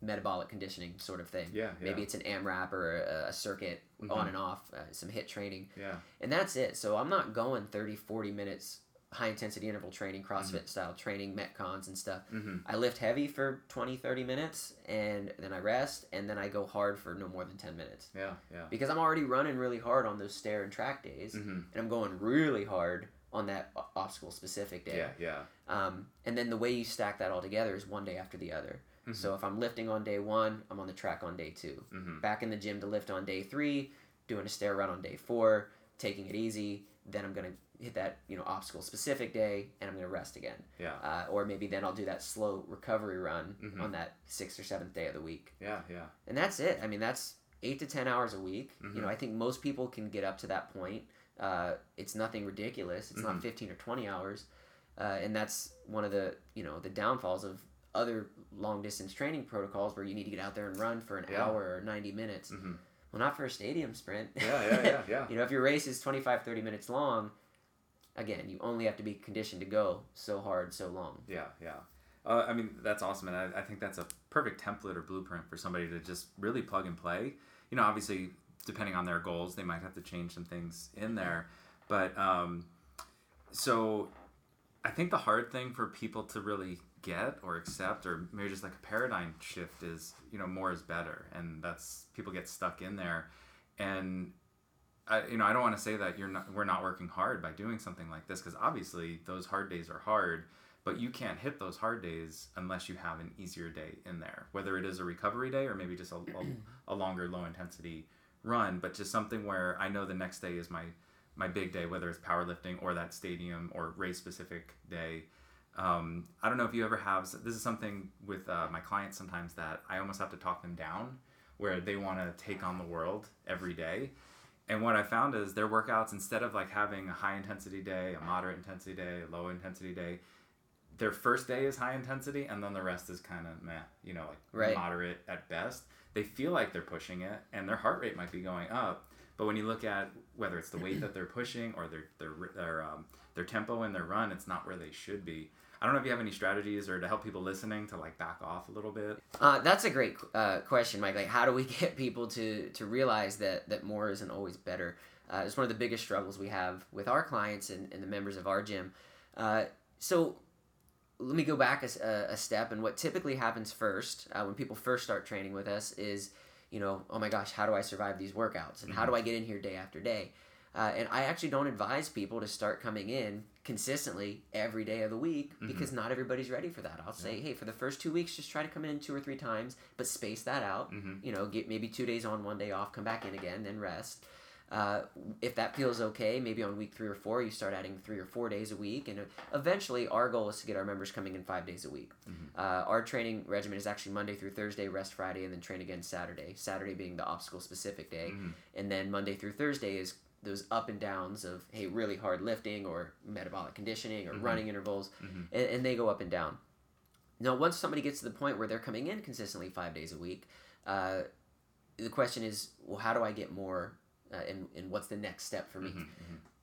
metabolic conditioning sort of thing Yeah. maybe it's an amrap or a, a circuit Mhm. on and off uh, some HIIT training Yeah. and that's it so i'm not going 30 40 minutes high intensity interval training crossfit style training metcons and stuff Mhm. i lift heavy for 20 30 minutes and then i rest and then i go hard for no more than 10 minutes Yeah. Yeah. because i'm already running really hard on those stair and track days Mhm. and i'm going really hard on that obstacle specific day Yeah. Yeah. um, and then the way you stack that all together is one day after the other Mhm. so if i'm lifting on day one i'm on the track on day two Mhm. back in the gym to lift on day three, doing a stair run on day four, taking it easy. Then I'm gonna hit that you know obstacle specific day and I'm gonna rest again. Yeah. Uh, or maybe then I'll do that slow recovery run Mhm. on that sixth or seventh day of the week, Yeah, yeah. and that's it. I mean that's eight to ten hours a week. You know I think most people can get up to that point. Uh, it's nothing ridiculous. It's not fifteen or twenty hours, uh, and that's one of the you know the downfalls of other long distance training protocols where you need to get out there and run for an Yeah. hour or 90 minutes. hmm Well, not for a stadium sprint. Yeah, yeah, yeah, yeah. you know, if your race is 25, 30 minutes long, again, you only have to be conditioned to go so hard, so long. Yeah, yeah. Uh, I mean, that's awesome, and I, I think that's a perfect template or blueprint for somebody to just really plug and play. You know, obviously, depending on their goals, they might have to change some things in there, but um, so I think the hard thing for people to really get or accept, or maybe just like a paradigm shift, is you know more is better, and that's people get stuck in there, and I, you know, I don't want to say that you're not, we're not working hard by doing something like this because obviously those hard days are hard, but you can't hit those hard days unless you have an easier day in there, whether it is a recovery day or maybe just a, a, a longer low intensity run, but just something where I know the next day is my my big day, whether it's powerlifting or that stadium or race specific day. Um, I don't know if you ever have. This is something with uh, my clients sometimes that I almost have to talk them down, where they want to take on the world every day. And what I found is their workouts, instead of like having a high intensity day, a moderate intensity day, a low intensity day, their first day is high intensity and then the rest is kind of meh, you know, like Right. moderate at best. They feel like they're pushing it and their heart rate might be going up. But when you look at whether it's the weight that they're pushing or their their their um, their tempo in their run, it's not where they should be. I don't know if you have any strategies or to help people listening to like back off a little bit. Uh, that's a great uh, question, Mike. Like, how do we get people to, to realize that, that more isn't always better? Uh, it's one of the biggest struggles we have with our clients and, and the members of our gym. Uh, so, let me go back a step. And what typically happens first uh, when people first start training with us is, you know, oh my gosh, how do I survive these workouts? And how do I get in here day after day? Uh, and I actually don't advise people to start coming in consistently every day of the week because not everybody's ready for that. I'll say, hey, for the first two weeks, just try to come in two or three times, but space that out. Mhm. You know, get maybe two days on, one day off, come back in again, then rest. Uh, if that feels okay, maybe on week three or four, you start adding three or four days a week. And eventually, our goal is to get our members coming in five days a week. Uh, our training regimen is actually Monday through Thursday, rest Friday, and then train again Saturday. Saturday being the obstacle specific day. And then Monday through Thursday is those up and downs of, hey, really hard lifting or metabolic conditioning or running intervals. And, and they go up and down. Now, once somebody gets to the point where they're coming in consistently five days a week, uh, the question is, well, how do I get more? Uh, and, and what's the next step for me?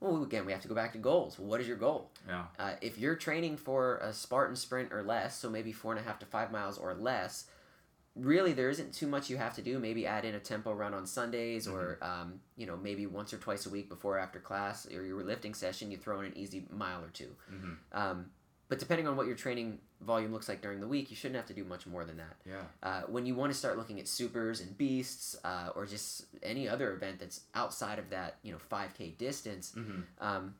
Well, again, we have to go back to goals. What is your goal? Yeah. Uh, if you're training for a Spartan sprint or less, so maybe four and a half to five miles or less, really there isn't too much you have to do. Maybe add in a tempo run on Sundays, or um, you know maybe once or twice a week before or after class or your lifting session, you throw in an easy mile or 2 Um, but depending on what your training volume looks like during the week, you shouldn't have to do much more than that. Yeah. Uh, when you want to start looking at supers and beasts, uh, or just any other event that's outside of that, you know, 5K distance, Mm-hmm. um,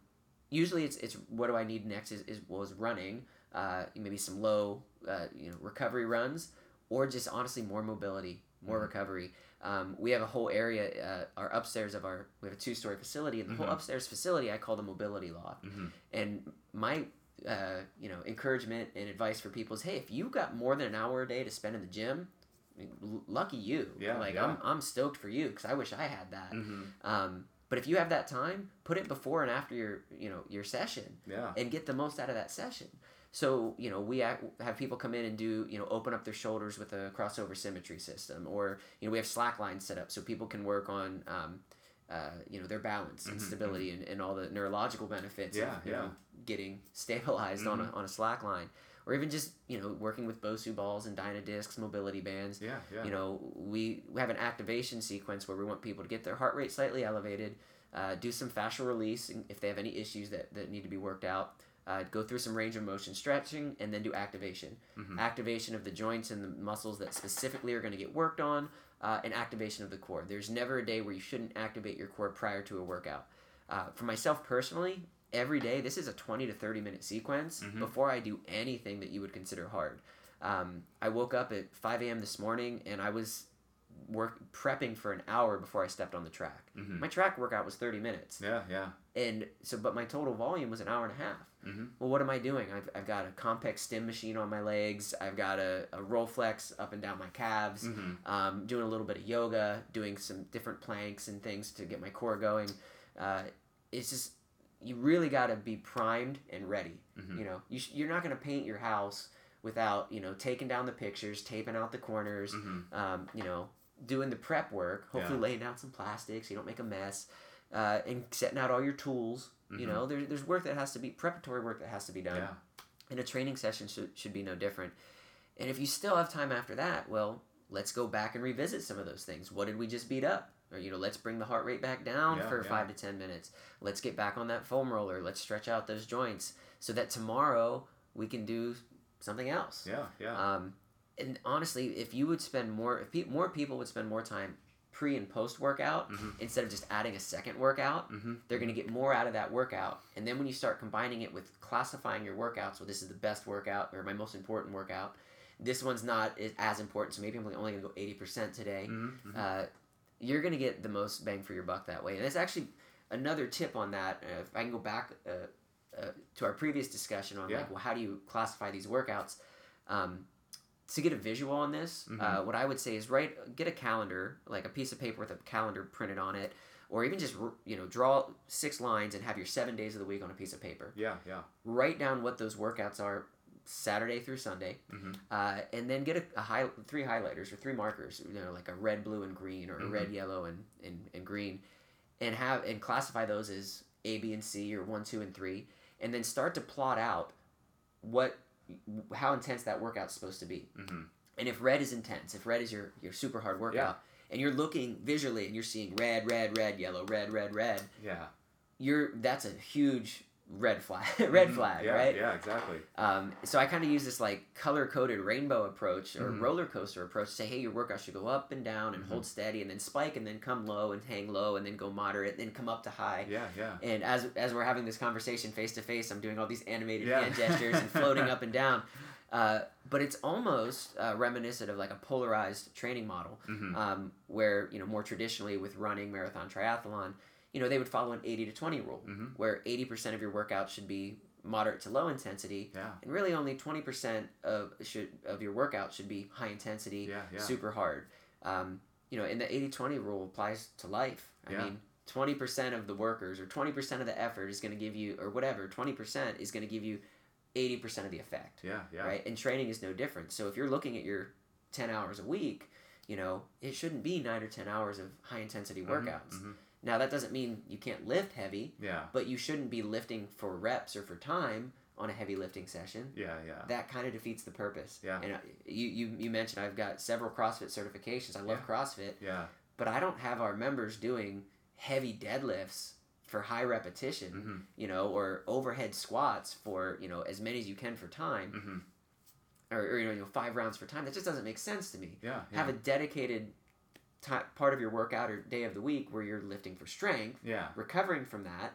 usually it's, it's what do I need next is, is was running, uh, maybe some low, uh, you know, recovery runs, or just honestly more mobility, more recovery. Um, we have a whole area, uh, our upstairs of our, we have a two story facility, and the whole upstairs facility I call the mobility loft. And my uh, you know encouragement and advice for people is hey if you got more than an hour a day to spend in the gym I mean, lucky you Yeah, like yeah. I'm, I'm stoked for you because i wish i had that Mm-hmm. um, but if you have that time put it before and after your you know your session Yeah. and get the most out of that session so you know we have people come in and do you know open up their shoulders with a crossover symmetry system or you know we have slack lines set up so people can work on um, uh, you know their balance and stability and, and all the neurological benefits Mm-hmm, Yeah, of you yeah. Mm-hmm. know, getting stabilized on, a, on a slack line or even just you know working with bosu balls and dyna discs mobility bands Yeah. Yeah. you know we, we have an activation sequence where we want people to get their heart rate slightly elevated uh, do some fascial release if they have any issues that, that need to be worked out uh, go through some range of motion stretching and then do activation. Activation of the joints and the muscles that specifically are going to get worked on uh, and activation of the core. There's never a day where you shouldn't activate your core prior to a workout. Uh, for myself personally every day this is a 20 to 30 minute sequence before i do anything that you would consider hard. Um, i woke up at 5 a.m this morning and i was work prepping for an hour before I stepped on the track. Mhm. My track workout was 30 minutes. Yeah, yeah. And so, but my total volume was an hour and a half. Mhm. Well, what am I doing? I've, I've got a Compex stim machine on my legs. I've got a, a roll flex up and down my calves. Mhm. Um, doing a little bit of yoga, doing some different planks and things to get my core going. Uh, it's just, you really got to be primed and ready. Mhm. You know, you sh- you're not going to paint your house without, you know, taking down the pictures, taping out the corners, Mhm. um, you know, doing the prep work, hopefully Yeah. laying out some plastics, so you don't make a mess, uh, and setting out all your tools. You Mhm. know, there's, there's work that has to be, preparatory work that has to be done. Yeah. And a training session should, should be no different. And if you still have time after that, well, let's go back and revisit some of those things. What did we just beat up? Or, you know, let's bring the heart rate back down Yeah, for five to 10 minutes. Let's get back on that foam roller. Let's stretch out those joints so that tomorrow we can do something else. Yeah, yeah. Um, and honestly, if you would spend more, if pe- more people would spend more time pre and post workout Mhm. instead of just adding a second workout, Mhm. they're going to get more out of that workout. And then when you start combining it with classifying your workouts, well, this is the best workout or my most important workout. This one's not as important, so maybe I'm only going to go eighty percent today. Mhm. Mhm. Uh, you're going to get the most bang for your buck that way. And it's actually another tip on that. Uh, if I can go back uh, uh, to our previous discussion on Yeah. like, well, how do you classify these workouts? Um, to get a visual on this, uh, Mhm. what I would say is write, get a calendar, like a piece of paper with a calendar printed on it, or even just you know draw six lines and have your seven days of the week on a piece of paper. yeah, yeah. Write down what those workouts are, Saturday through Sunday, Mhm. uh, and then get a, a high three highlighters or three markers, you know, like a red, blue, and green, or a Mhm. red, yellow, and, and, and green, and have and classify those as A, B, and C, or one, two, and three, and then start to plot out what how intense that workout's supposed to be. Mhm. And if red is intense, if red is your your super hard workout, and you're looking visually and you're seeing red, red, red, yellow, red, red, red, Yeah. you're that's a huge red flag, red Mhm. flag, yeah, right? Yeah, exactly. Um, so I kind of use this like color coded rainbow approach or Mhm. roller coaster approach to say, hey, your workout should go up and down and Mhm. hold steady and then spike and then come low and hang low and then go moderate and then come up to high. Yeah, yeah. And as as we're having this conversation face to face, I'm doing all these animated Yeah. hand gestures and floating up and down. Uh, but it's almost uh, reminiscent of like a polarized training model, Mhm. um, where you know more traditionally with running, marathon, triathlon, you know they would follow an 80 to 20 rule, Mhm. where 80% of your workout should be moderate to low intensity, Yeah. and really only 20% of should of your workout should be high intensity, Yeah, yeah. super hard. Um, you know, and the 80-20 rule applies to life. I mean, 20% of the workers or 20% of the effort is going to give you or whatever, 20% is going to give you 80% of the effect. Yeah, yeah. Right? And training is no different. So if you're looking at your 10 hours a week, you know, it shouldn't be 9 or 10 hours of high intensity Mhm, workouts. mhm. Now that doesn't mean you can't lift heavy, Yeah. but you shouldn't be lifting for reps or for time on a heavy lifting session Yeah, yeah. that kind of defeats the purpose. Yeah. And uh, you, you, you mentioned I've got several CrossFit certifications. I love Yeah. CrossFit, Yeah. but I don't have our members doing heavy deadlifts for high repetition, Mhm. you know, or overhead squats for, you know, as many as you can for time, Mhm. or, or you, know, you know, five rounds for time. That just doesn't make sense to me. Yeah. yeah. Have a dedicated ti part of your workout or day of the week where you're lifting for strength, Yeah. recovering from that.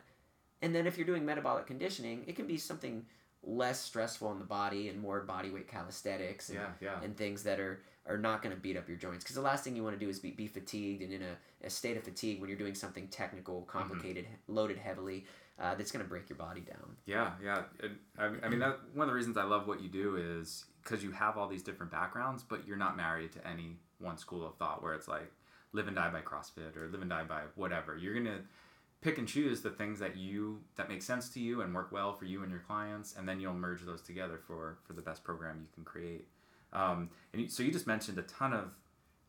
And then if you're doing metabolic conditioning, it can be something less stressful on the body and more body weight calisthenics and, Yeah, yeah. and things that are, are not going to beat up your joints. Because the last thing you want to do is be, be fatigued and in a, a state of fatigue when you're doing something technical, complicated, loaded heavily, uh, that's going to break your body down. Yeah, yeah. I, I mean, that one of the reasons I love what you do is because you have all these different backgrounds, but you're not married to any one school of thought where it's like live and die by CrossFit or live and die by whatever. You're gonna pick and choose the things that you that make sense to you and work well for you and your clients, and then you'll merge those together for for the best program you can create. Um, and so you just mentioned a ton of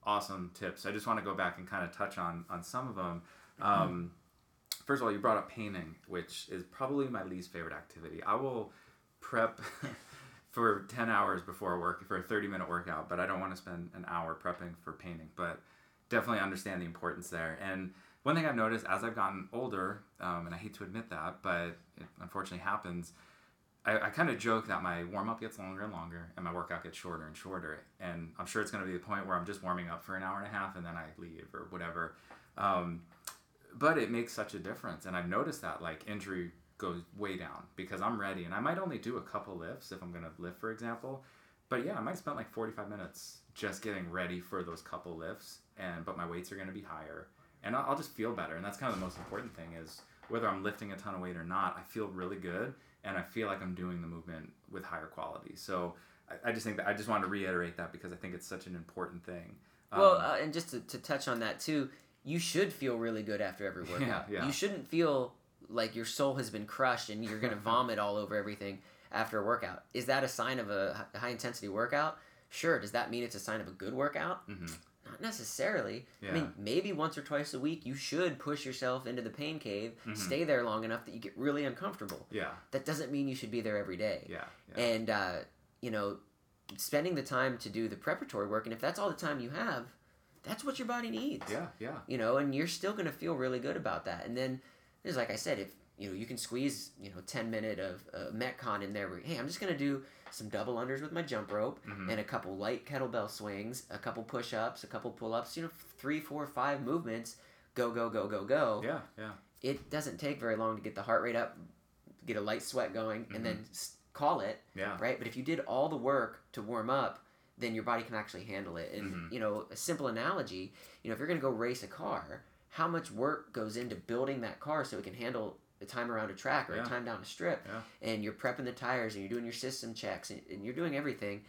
awesome tips. I just want to go back and kind of touch on on some of them. Um, first of all, you brought up painting, which is probably my least favorite activity. I will prep for 10 hours before work for a 30 minute workout, but I don't want to spend an hour prepping for painting. But definitely understand the importance there. And one thing I've noticed as I've gotten older, um, and I hate to admit that, but it unfortunately happens. I, I kind of joke that my warm up gets longer and longer and my workout gets shorter and shorter. And I'm sure it's going to be the point where I'm just warming up for an hour and a half and then I leave or whatever. Um, but it makes such a difference. And I've noticed that like injury goes way down because I'm ready and I might only do a couple lifts if I'm going to lift, for example. but yeah, I might spend like 45 minutes just getting ready for those couple lifts, and but my weights are going to be higher, and I'll, I'll just feel better, and that's kind of the most important thing is whether I'm lifting a ton of weight or not, I feel really good, and I feel like I'm doing the movement with higher quality. So I, I just think that I just wanted to reiterate that because I think it's such an important thing. Well, Um, uh, and just to, to touch on that too, you should feel really good after every workout. Yeah, yeah. You shouldn't feel like your soul has been crushed and you're to vomit all over everything after a workout. Is that a sign of a high intensity workout? Sure. Does that mean it's a sign of a good workout? Not necessarily. I mean, maybe once or twice a week you should push yourself into the pain cave, Mm-hmm. stay there long enough that you get really uncomfortable. yeah, That doesn't mean you should be there every day yeah, yeah. and uh, you know spending the time to do the preparatory work and if that's all the time you have that's what your body needs yeah, yeah, you know and you're still going to feel really good about that and then there's like i said if you know you can squeeze you know 10 minute of uh, metcon in there where hey i'm just going to do some double unders with my jump rope Mm-hmm. and a couple light kettlebell swings a couple push-ups a couple pull-ups you know three four five movements go go go go go yeah, yeah. it doesn't take very long to get the heart rate up, get a light sweat going, and then call it. Mm-hmm. Yeah. Right. But if you did all the work to warm up, then your body can actually handle it. And Mm-hmm. you know, a simple analogy, you know, if you're gonna go race a car, how much work goes into building that car so it can handle a time around a track or Yeah. a time down a strip? Yeah. And you're prepping the tires and you're doing your system checks and, and you're doing everything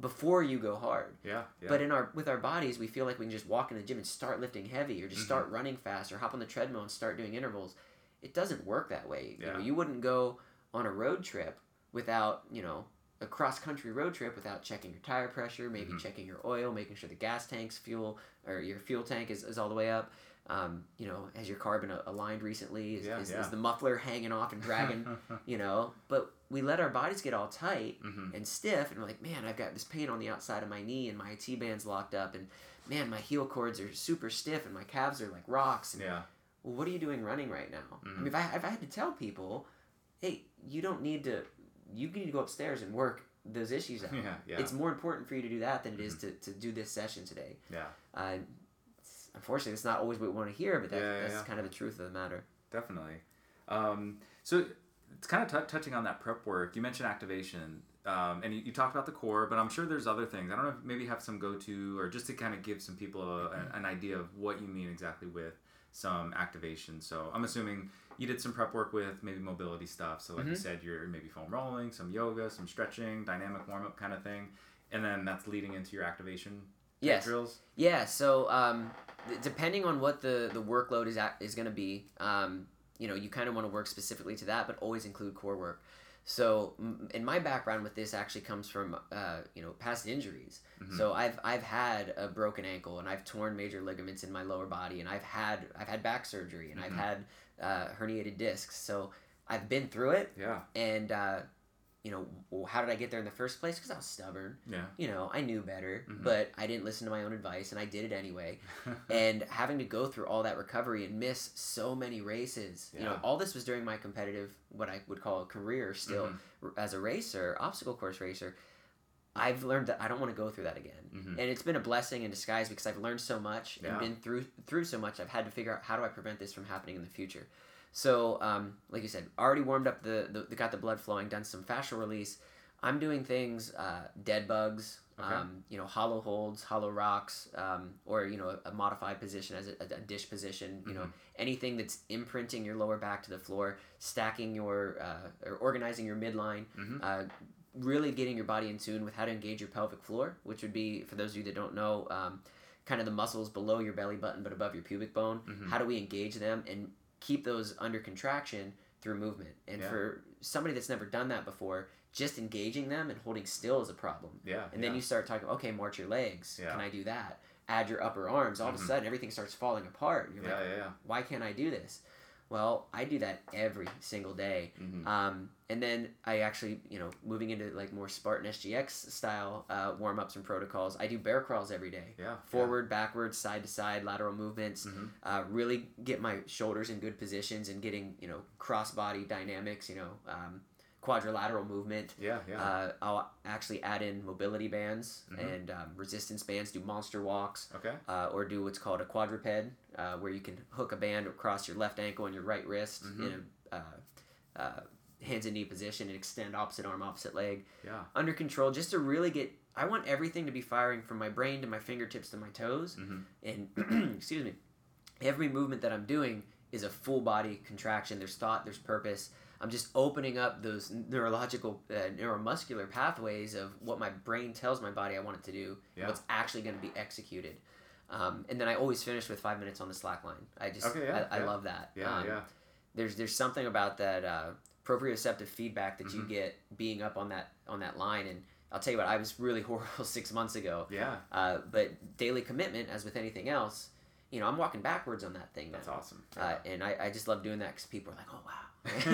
before you go hard. Yeah, yeah. But in our with our bodies, we feel like we can just walk in the gym and start lifting heavy, or just Mm-hmm. start running fast, or hop on the treadmill and start doing intervals. It doesn't work that way. You know, you wouldn't go on a road trip without you know a cross country road trip without checking your tire pressure, maybe Mm-hmm. checking your oil, making sure the gas tank's fuel or your fuel tank is, is all the way up. Um, you know, has your car been aligned recently? Is, Yeah, is, yeah. is the muffler hanging off and dragging? you know, but we let our bodies get all tight Mm-hmm. and stiff, and we're like, man, I've got this pain on the outside of my knee, and my IT band's locked up, and man, my heel cords are super stiff, and my calves are like rocks. And, yeah, Well, what are you doing running right now? I Mm-hmm. mean, if I, if I had to tell people, hey, you don't need to, you need to go upstairs and work those issues out. Yeah, yeah. It's more important for you to do that than it is to, to do this session today. yeah. Uh, unfortunately, it's not always what we want to hear, but that, Yeah, that's yeah. kind of the truth of the matter. definitely. Um, so it's kind of t- touching on that prep work. You mentioned activation, um, and you, you talked about the core, but I'm sure there's other things. I don't know if maybe have some go to, or just to kind of give some people a, an, an idea of what you mean exactly with some activation. So I'm assuming you did some prep work with maybe mobility stuff. So like you said, you're maybe foam rolling, some yoga, some stretching, dynamic warm up kind of thing, and then that's leading into your activation Yes. drills. Yeah, so um, th- depending on what the, the workload is at, is going to be, um, you know, you kind of want to work specifically to that, but always include core work. So, m- in my background with this actually comes from, uh, you know, past injuries. So I've I've had a broken ankle and I've torn major ligaments in my lower body and I've had I've had back surgery and I've had uh, herniated discs. So I've been through it. Yeah. And uh, you know, well, how did I get there in the first place? Because I was stubborn Yeah. you know, I knew better, mm-hmm. but I didn't listen to my own advice and I did it anyway. and having to go through all that recovery and miss so many races, you know, all this was during my competitive, what I would call a career still mm-hmm. r- as a racer, obstacle course racer. I've learned that I don't want to go through that again. Mm-hmm. And it's been a blessing in disguise because I've learned so much Yeah. and been through through so much. I've had to figure out how do I prevent this from happening in the future. So, um, like you said, already warmed up the, the, got the blood flowing, done some fascial release. I'm doing things, uh, dead bugs, Okay. um, you know, hollow holds, hollow rocks, um, or, you know, a, modified position as a, a dish position, you know, anything that's imprinting your lower back to the floor, stacking your, uh, or organizing your midline, uh, really getting your body in tune with how to engage your pelvic floor, which would be, for those of you that don't know, um, kind of the muscles below your belly button but above your pubic bone. How do we engage them and keep those under contraction through movement? And Yeah. for somebody that's never done that before, just engaging them and holding still is a problem. Yeah, And then you start talking, okay, march your legs. Yeah. Mm-hmm. Can I do that? Add your upper arms. All of a sudden, everything starts falling apart. You're Yeah, like, yeah, yeah. why can't I do this? Well, I do that every single day. Mm-hmm. Um, and then I actually, you know, moving into like more Spartan SGX style uh, warm ups and protocols, I do bear crawls every day. Yeah, yeah. Forward, backwards, side to side, lateral movements. Mm-hmm. Uh, really get my shoulders in good positions and getting, you know, cross body dynamics, you know, um, quadrilateral movement. Yeah, yeah. Uh, I'll actually add in mobility bands and um, resistance bands, do monster walks Mm-hmm. okay. uh, or do what's called a quadruped, uh, where you can hook a band across your left ankle and your right wrist Mm-hmm. in a uh, uh, hands and knee position and extend opposite arm, opposite leg. Yeah. Under control, just to really get. I want everything to be firing from my brain to my fingertips to my toes, Mm-hmm. and excuse me, every movement that I'm doing is a full body contraction. There's thought, there's purpose. I'm just opening up those neurological, uh, neuromuscular pathways of what my brain tells my body I want it to do, Yeah. what's actually going to be executed. Um, and then I always finish with five minutes on the slack line. I just, Okay, yeah, I, I love that. Yeah, Um, yeah. There's there's something about that uh, proprioceptive feedback that Mm-hmm. you get being up on that on that line. And I'll tell you what, I was really horrible six months ago. Yeah. Uh, but daily commitment, as with anything else, you know, I'm walking backwards on that thing. That's now. awesome. Uh, and I, I just love doing that because people are like, oh, wow.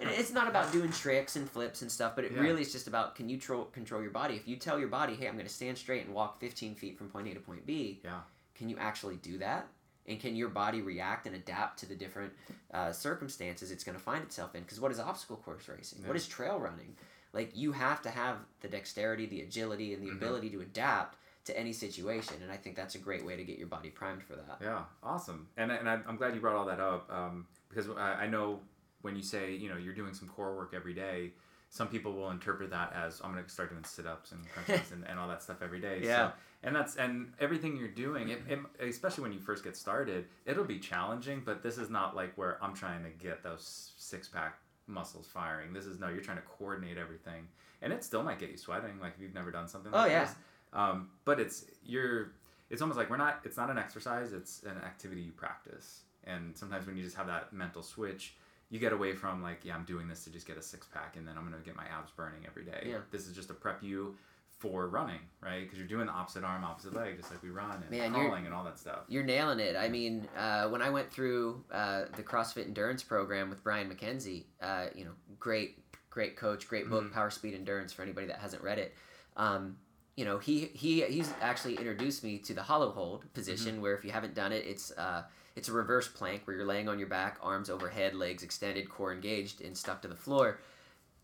it's not about doing tricks and flips and stuff, but it Yeah. really is just about can you tro- control your body? If you tell your body, hey, I'm going to stand straight and walk 15 feet from point A to point B, Yeah. can you actually do that? And can your body react and adapt to the different uh, circumstances it's going to find itself in? Because what is obstacle course racing? What Yeah. is trail running? Like you have to have the dexterity, the agility, and the Mhm. ability to adapt to any situation. And I think that's a great way to get your body primed for that. Yeah, awesome. And, and I'm glad you brought all that up um, because I, I know when you say, you know, you're doing some core work every day, some people will interpret that as I'm going to start doing sit ups and crunches and, and all that stuff every day. Yeah. So, and that's, and everything you're doing, it, it, especially when you first get started, it'll be challenging, but this is not like where I'm trying to get those six pack muscles firing. This is no, you're trying to coordinate everything. And it still might get you sweating, like if you've never done something Oh, like yeah. this. Um, but it's, you're, it's almost like we're not it's not an exercise it's an activity you practice and sometimes when you just have that mental switch you get away from like yeah i'm doing this to just get a six pack and then i'm going to get my abs burning every day Yeah. this is just to prep you for running right because you're doing the opposite arm opposite leg just like we run and Man, crawling and all that stuff You're nailing it. I mean, uh, when I went through uh, the CrossFit Endurance program with Brian McKenzie, uh, you know, great, great coach, great book, Mhm. Power Speed Endurance. For anybody that hasn't read it, um, you know, he he he's actually introduced me to the hollow hold position, where if you haven't done it, it's uh, it's a reverse plank where you're laying on your back, arms overhead, legs extended, core engaged, and stuck to the floor.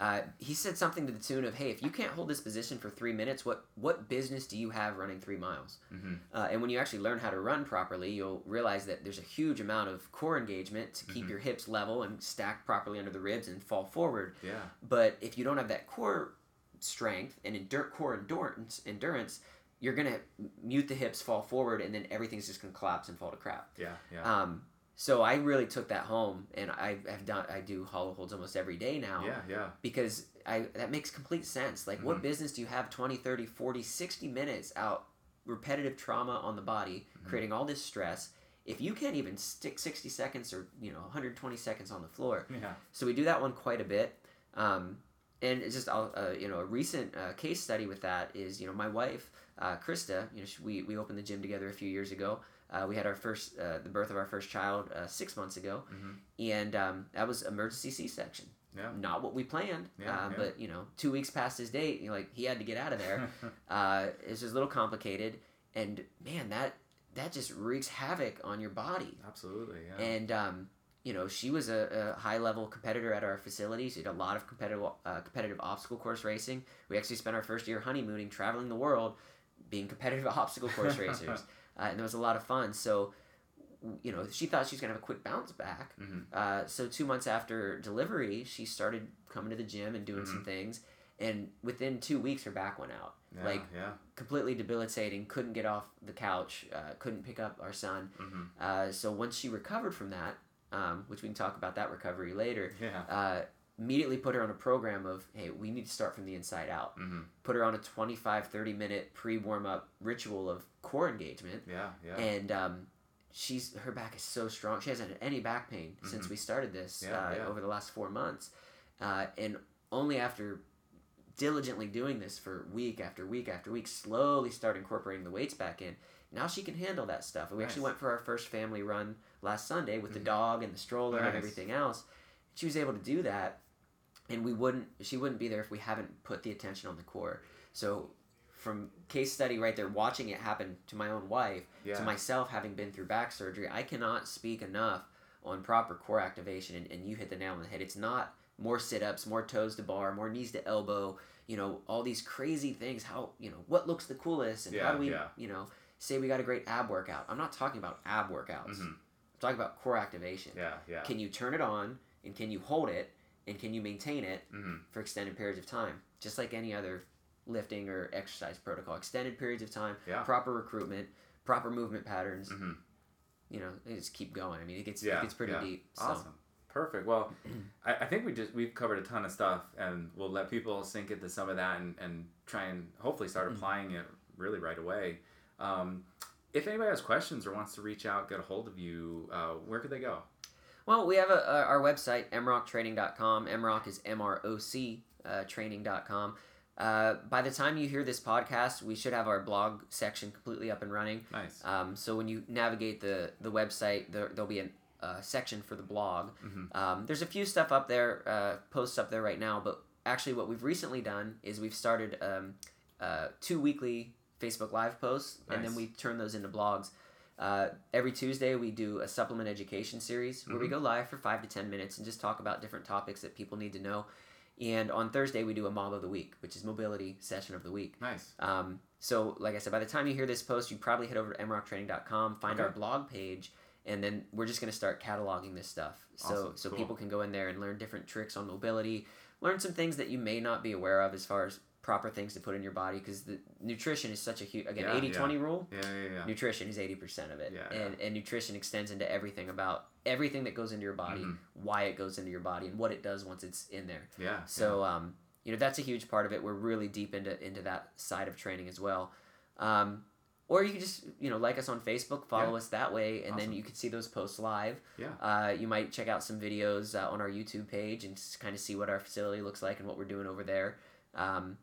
Uh, he said something to the tune of, "Hey, if you can't hold this position for three minutes, what what business do you have running three miles?" mm-hmm. Uh, and when you actually learn how to run properly, you'll realize that there's a huge amount of core engagement to keep Mhm. your hips level and stacked properly under the ribs and fall forward. yeah But if you don't have that core strength and endur- core endurance, endurance, you're gonna mute the hips, fall forward, and then everything's just gonna collapse and fall to crap. yeah yeah Um, so I really took that home, and I have done. I do hollow holds almost every day now yeah yeah because I that makes complete sense. Like what Mhm. business do you have 20, 30, 40, 60 minutes out repetitive trauma on the body, Mm-hmm. creating all this stress if you can't even stick 60 seconds or, you know, 120 seconds on the floor. yeah So we do that one quite a bit. Um, and it's just I'll, uh, you know a recent uh, case study with that is you know my wife uh, Krista you know she, we we opened the gym together a few years ago. Uh, we had our first uh, the birth of our first child uh, six months ago, Mhm. and um, that was emergency C section yeah not what we planned. Yeah, uh, yeah. But you know, two weeks past his date, you know, like he had to get out of there. uh, it's just a little complicated, and man, that that just wreaks havoc on your body. absolutely yeah And um, you know, she was a, a high level competitor at our facility. She did a lot of competitive uh, competitive obstacle course racing. We actually spent our first year honeymooning, traveling the world, being competitive obstacle course racers, uh, and it was a lot of fun. So. You know, she thought she was gonna have a quick bounce back, Mhm. uh, so two months after delivery, she started coming to the gym and doing some things, and within two weeks, her back went out, yeah like yeah completely debilitating. Couldn't get off the couch. Uh, couldn't pick up our son. Mhm. Uh, so once she recovered from that, um, which we can talk about that recovery later, yeah uh, immediately put her on a program of hey, we need to start from the inside out. Mhm. Put her on a 25, 30 minute pre warm up ritual of core engagement yeah yeah and um, she's her back is so strong. She hasn't had any back pain since we started this Mm-hmm. Yeah, uh, yeah. over the last four months, uh, and only after diligently doing this for week after week after week, slowly start incorporating the weights back in. Now she can handle that stuff. And we actually went for our first family run last Sunday with the dog and the stroller and everything else. She was able to do that, and we wouldn't. She wouldn't be there if we haven't put the attention on the core. So. From case study right there, watching it happen to my own wife, Yeah. to myself having been through back surgery, I cannot speak enough on proper core activation. And, and you hit the nail on the head. It's not more sit ups, more toes to bar, more knees to elbow, you know, all these crazy things. How, you know, what looks the coolest and how do we, yeah. you know, say we got a great ab workout. I'm not talking about ab workouts. Mhm. I'm talking about core activation. yeah yeah Can you turn it on and can you hold it and can you maintain it Mm-hmm. for extended periods of time, just like any other lifting or exercise protocol. Extended periods of time, Yeah. proper recruitment, proper movement patterns. Mhm. You know, just keep going. I mean, it gets Yeah, it gets pretty yeah. deep. So. Awesome. Perfect. Well, I, I think we just we've covered a ton of stuff, and we'll let people sink into some of that and, and try and hopefully start applying it really right away. Um, if anybody has questions or wants to reach out, get a hold of you, uh, where could they go? Well, we have a, a, our website, mroctraining.com. MROC is M-R-O-C uh, training.com. Uh, by the time you hear this podcast, we should have our blog section completely up and running. Nice. Um, so when you navigate the, the website, there, there'll be a uh, section for the blog. Um, there's a few stuff up there, uh, posts up there right now, but actually what we've recently done is we've started um, uh, two weekly Facebook Live posts, and then Nice. we turn those into blogs. Uh, every Tuesday, we do a supplement education series where we go live for five to ten minutes and just talk about different topics that people need to know. And on Thursday, we do a Mob of the Week, which is mobility session of the week. nice. Um, so, like I said, by the time you hear this post, you probably head over to mroctraining.com, find Okay. our blog page, and then we're just going to start cataloging this stuff. So, Awesome. so Cool. people can go in there and learn different tricks on mobility, learn some things that you may not be aware of as far as proper things to put in your body because the nutrition is such a huge again Yeah, 80 20 yeah. rule Yeah, yeah, yeah. nutrition is 80% of it Yeah, and, and nutrition extends into everything about everything that goes into your body Mhm. why it goes into your body and what it does once it's in there Yeah. so um, you know that's a huge part of it. We're really deep into into that side of training as well. Um, or you can just you know like us on Facebook, follow Yeah. us that way, and then you can see those posts live. Yeah. Uh, you might check out some videos uh, on our YouTube page and just kind of see what our facility looks like and what we're doing over there. Um,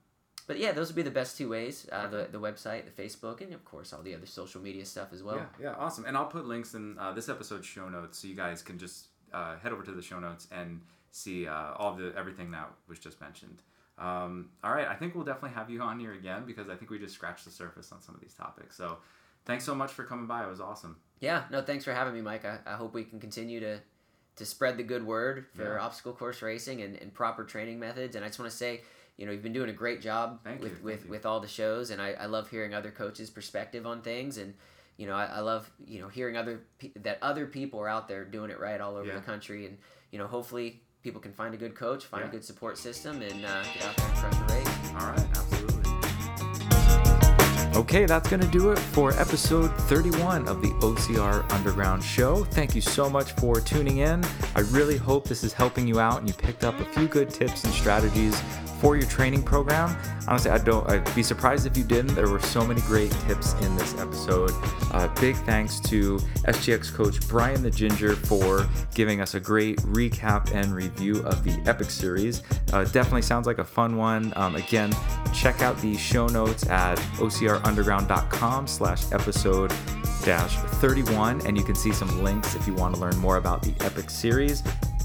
but yeah, those would be the best two ways: uh, the the website, the Facebook, and of course all the other social media stuff as well. yeah, yeah, awesome. And I'll put links in uh, this episode's show notes so you guys can just uh, head over to the show notes and see uh, all the everything that was just mentioned. Um, all right, I think we'll definitely have you on here again because I think we just scratched the surface on some of these topics. So, thanks so much for coming by. It was awesome. Yeah, no, thanks for having me, Mike. I, I hope we can continue to to spread the good word for Yeah. obstacle course racing and, and proper training methods. And I just want to say, you know, you've been doing a great job Thank with you, thank with, you. with all the shows, and I, I love hearing other coaches' perspective on things. And you know, I, I love you know hearing other pe- that other people are out there doing it right all over Yeah. the country. And you know, hopefully people can find a good coach, find Yeah. a good support system, and uh, get out there and crush the race. All right, absolutely. Okay, that's going to do it for episode 31 of the OCR Underground Show. Thank you so much for tuning in. I really hope this is helping you out and you picked up a few good tips and strategies for your training program. Honestly, I don't. I'd be surprised if you didn't. There were so many great tips in this episode. Uh, big thanks to SGX coach Bryan the Ginger for giving us a great recap and review of the Epic series. Uh, definitely sounds like a fun one. Um, again, check out the show notes at ocrunderground.com slash episode 31 and you can see some links if you want to learn more about the epic series.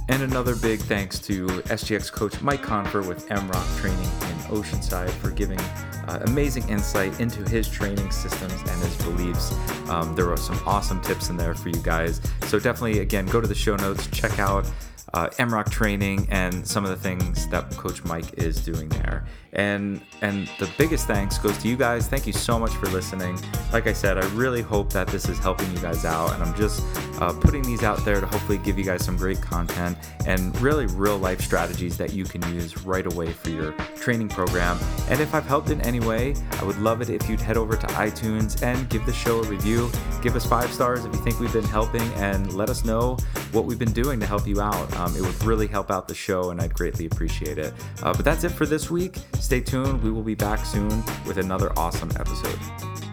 And another big thanks to sgx coach mike confer with MROC training in oceanside for giving uh, amazing insight into his training systems and his beliefs. Um, there were some awesome tips in there for you guys. So definitely again go to the show notes check out uh, MROC training and some of the things that Coach Mike is doing there. And and the biggest thanks goes to you guys. Thank you so much for listening. Like I said, I really hope that this is helping you guys out, and I'm just uh, putting these out there to hopefully give you guys some great content and really real life strategies that you can use right away for your training program. And if I've helped in any way, I would love it if you'd head over to iTunes and give the show a review. Give us five stars if you think we've been helping, and let us know what we've been doing to help you out. Um, it would really help out the show, and I'd greatly appreciate it. Uh, but that's it for this week. Stay tuned. We will be back soon with another awesome episode.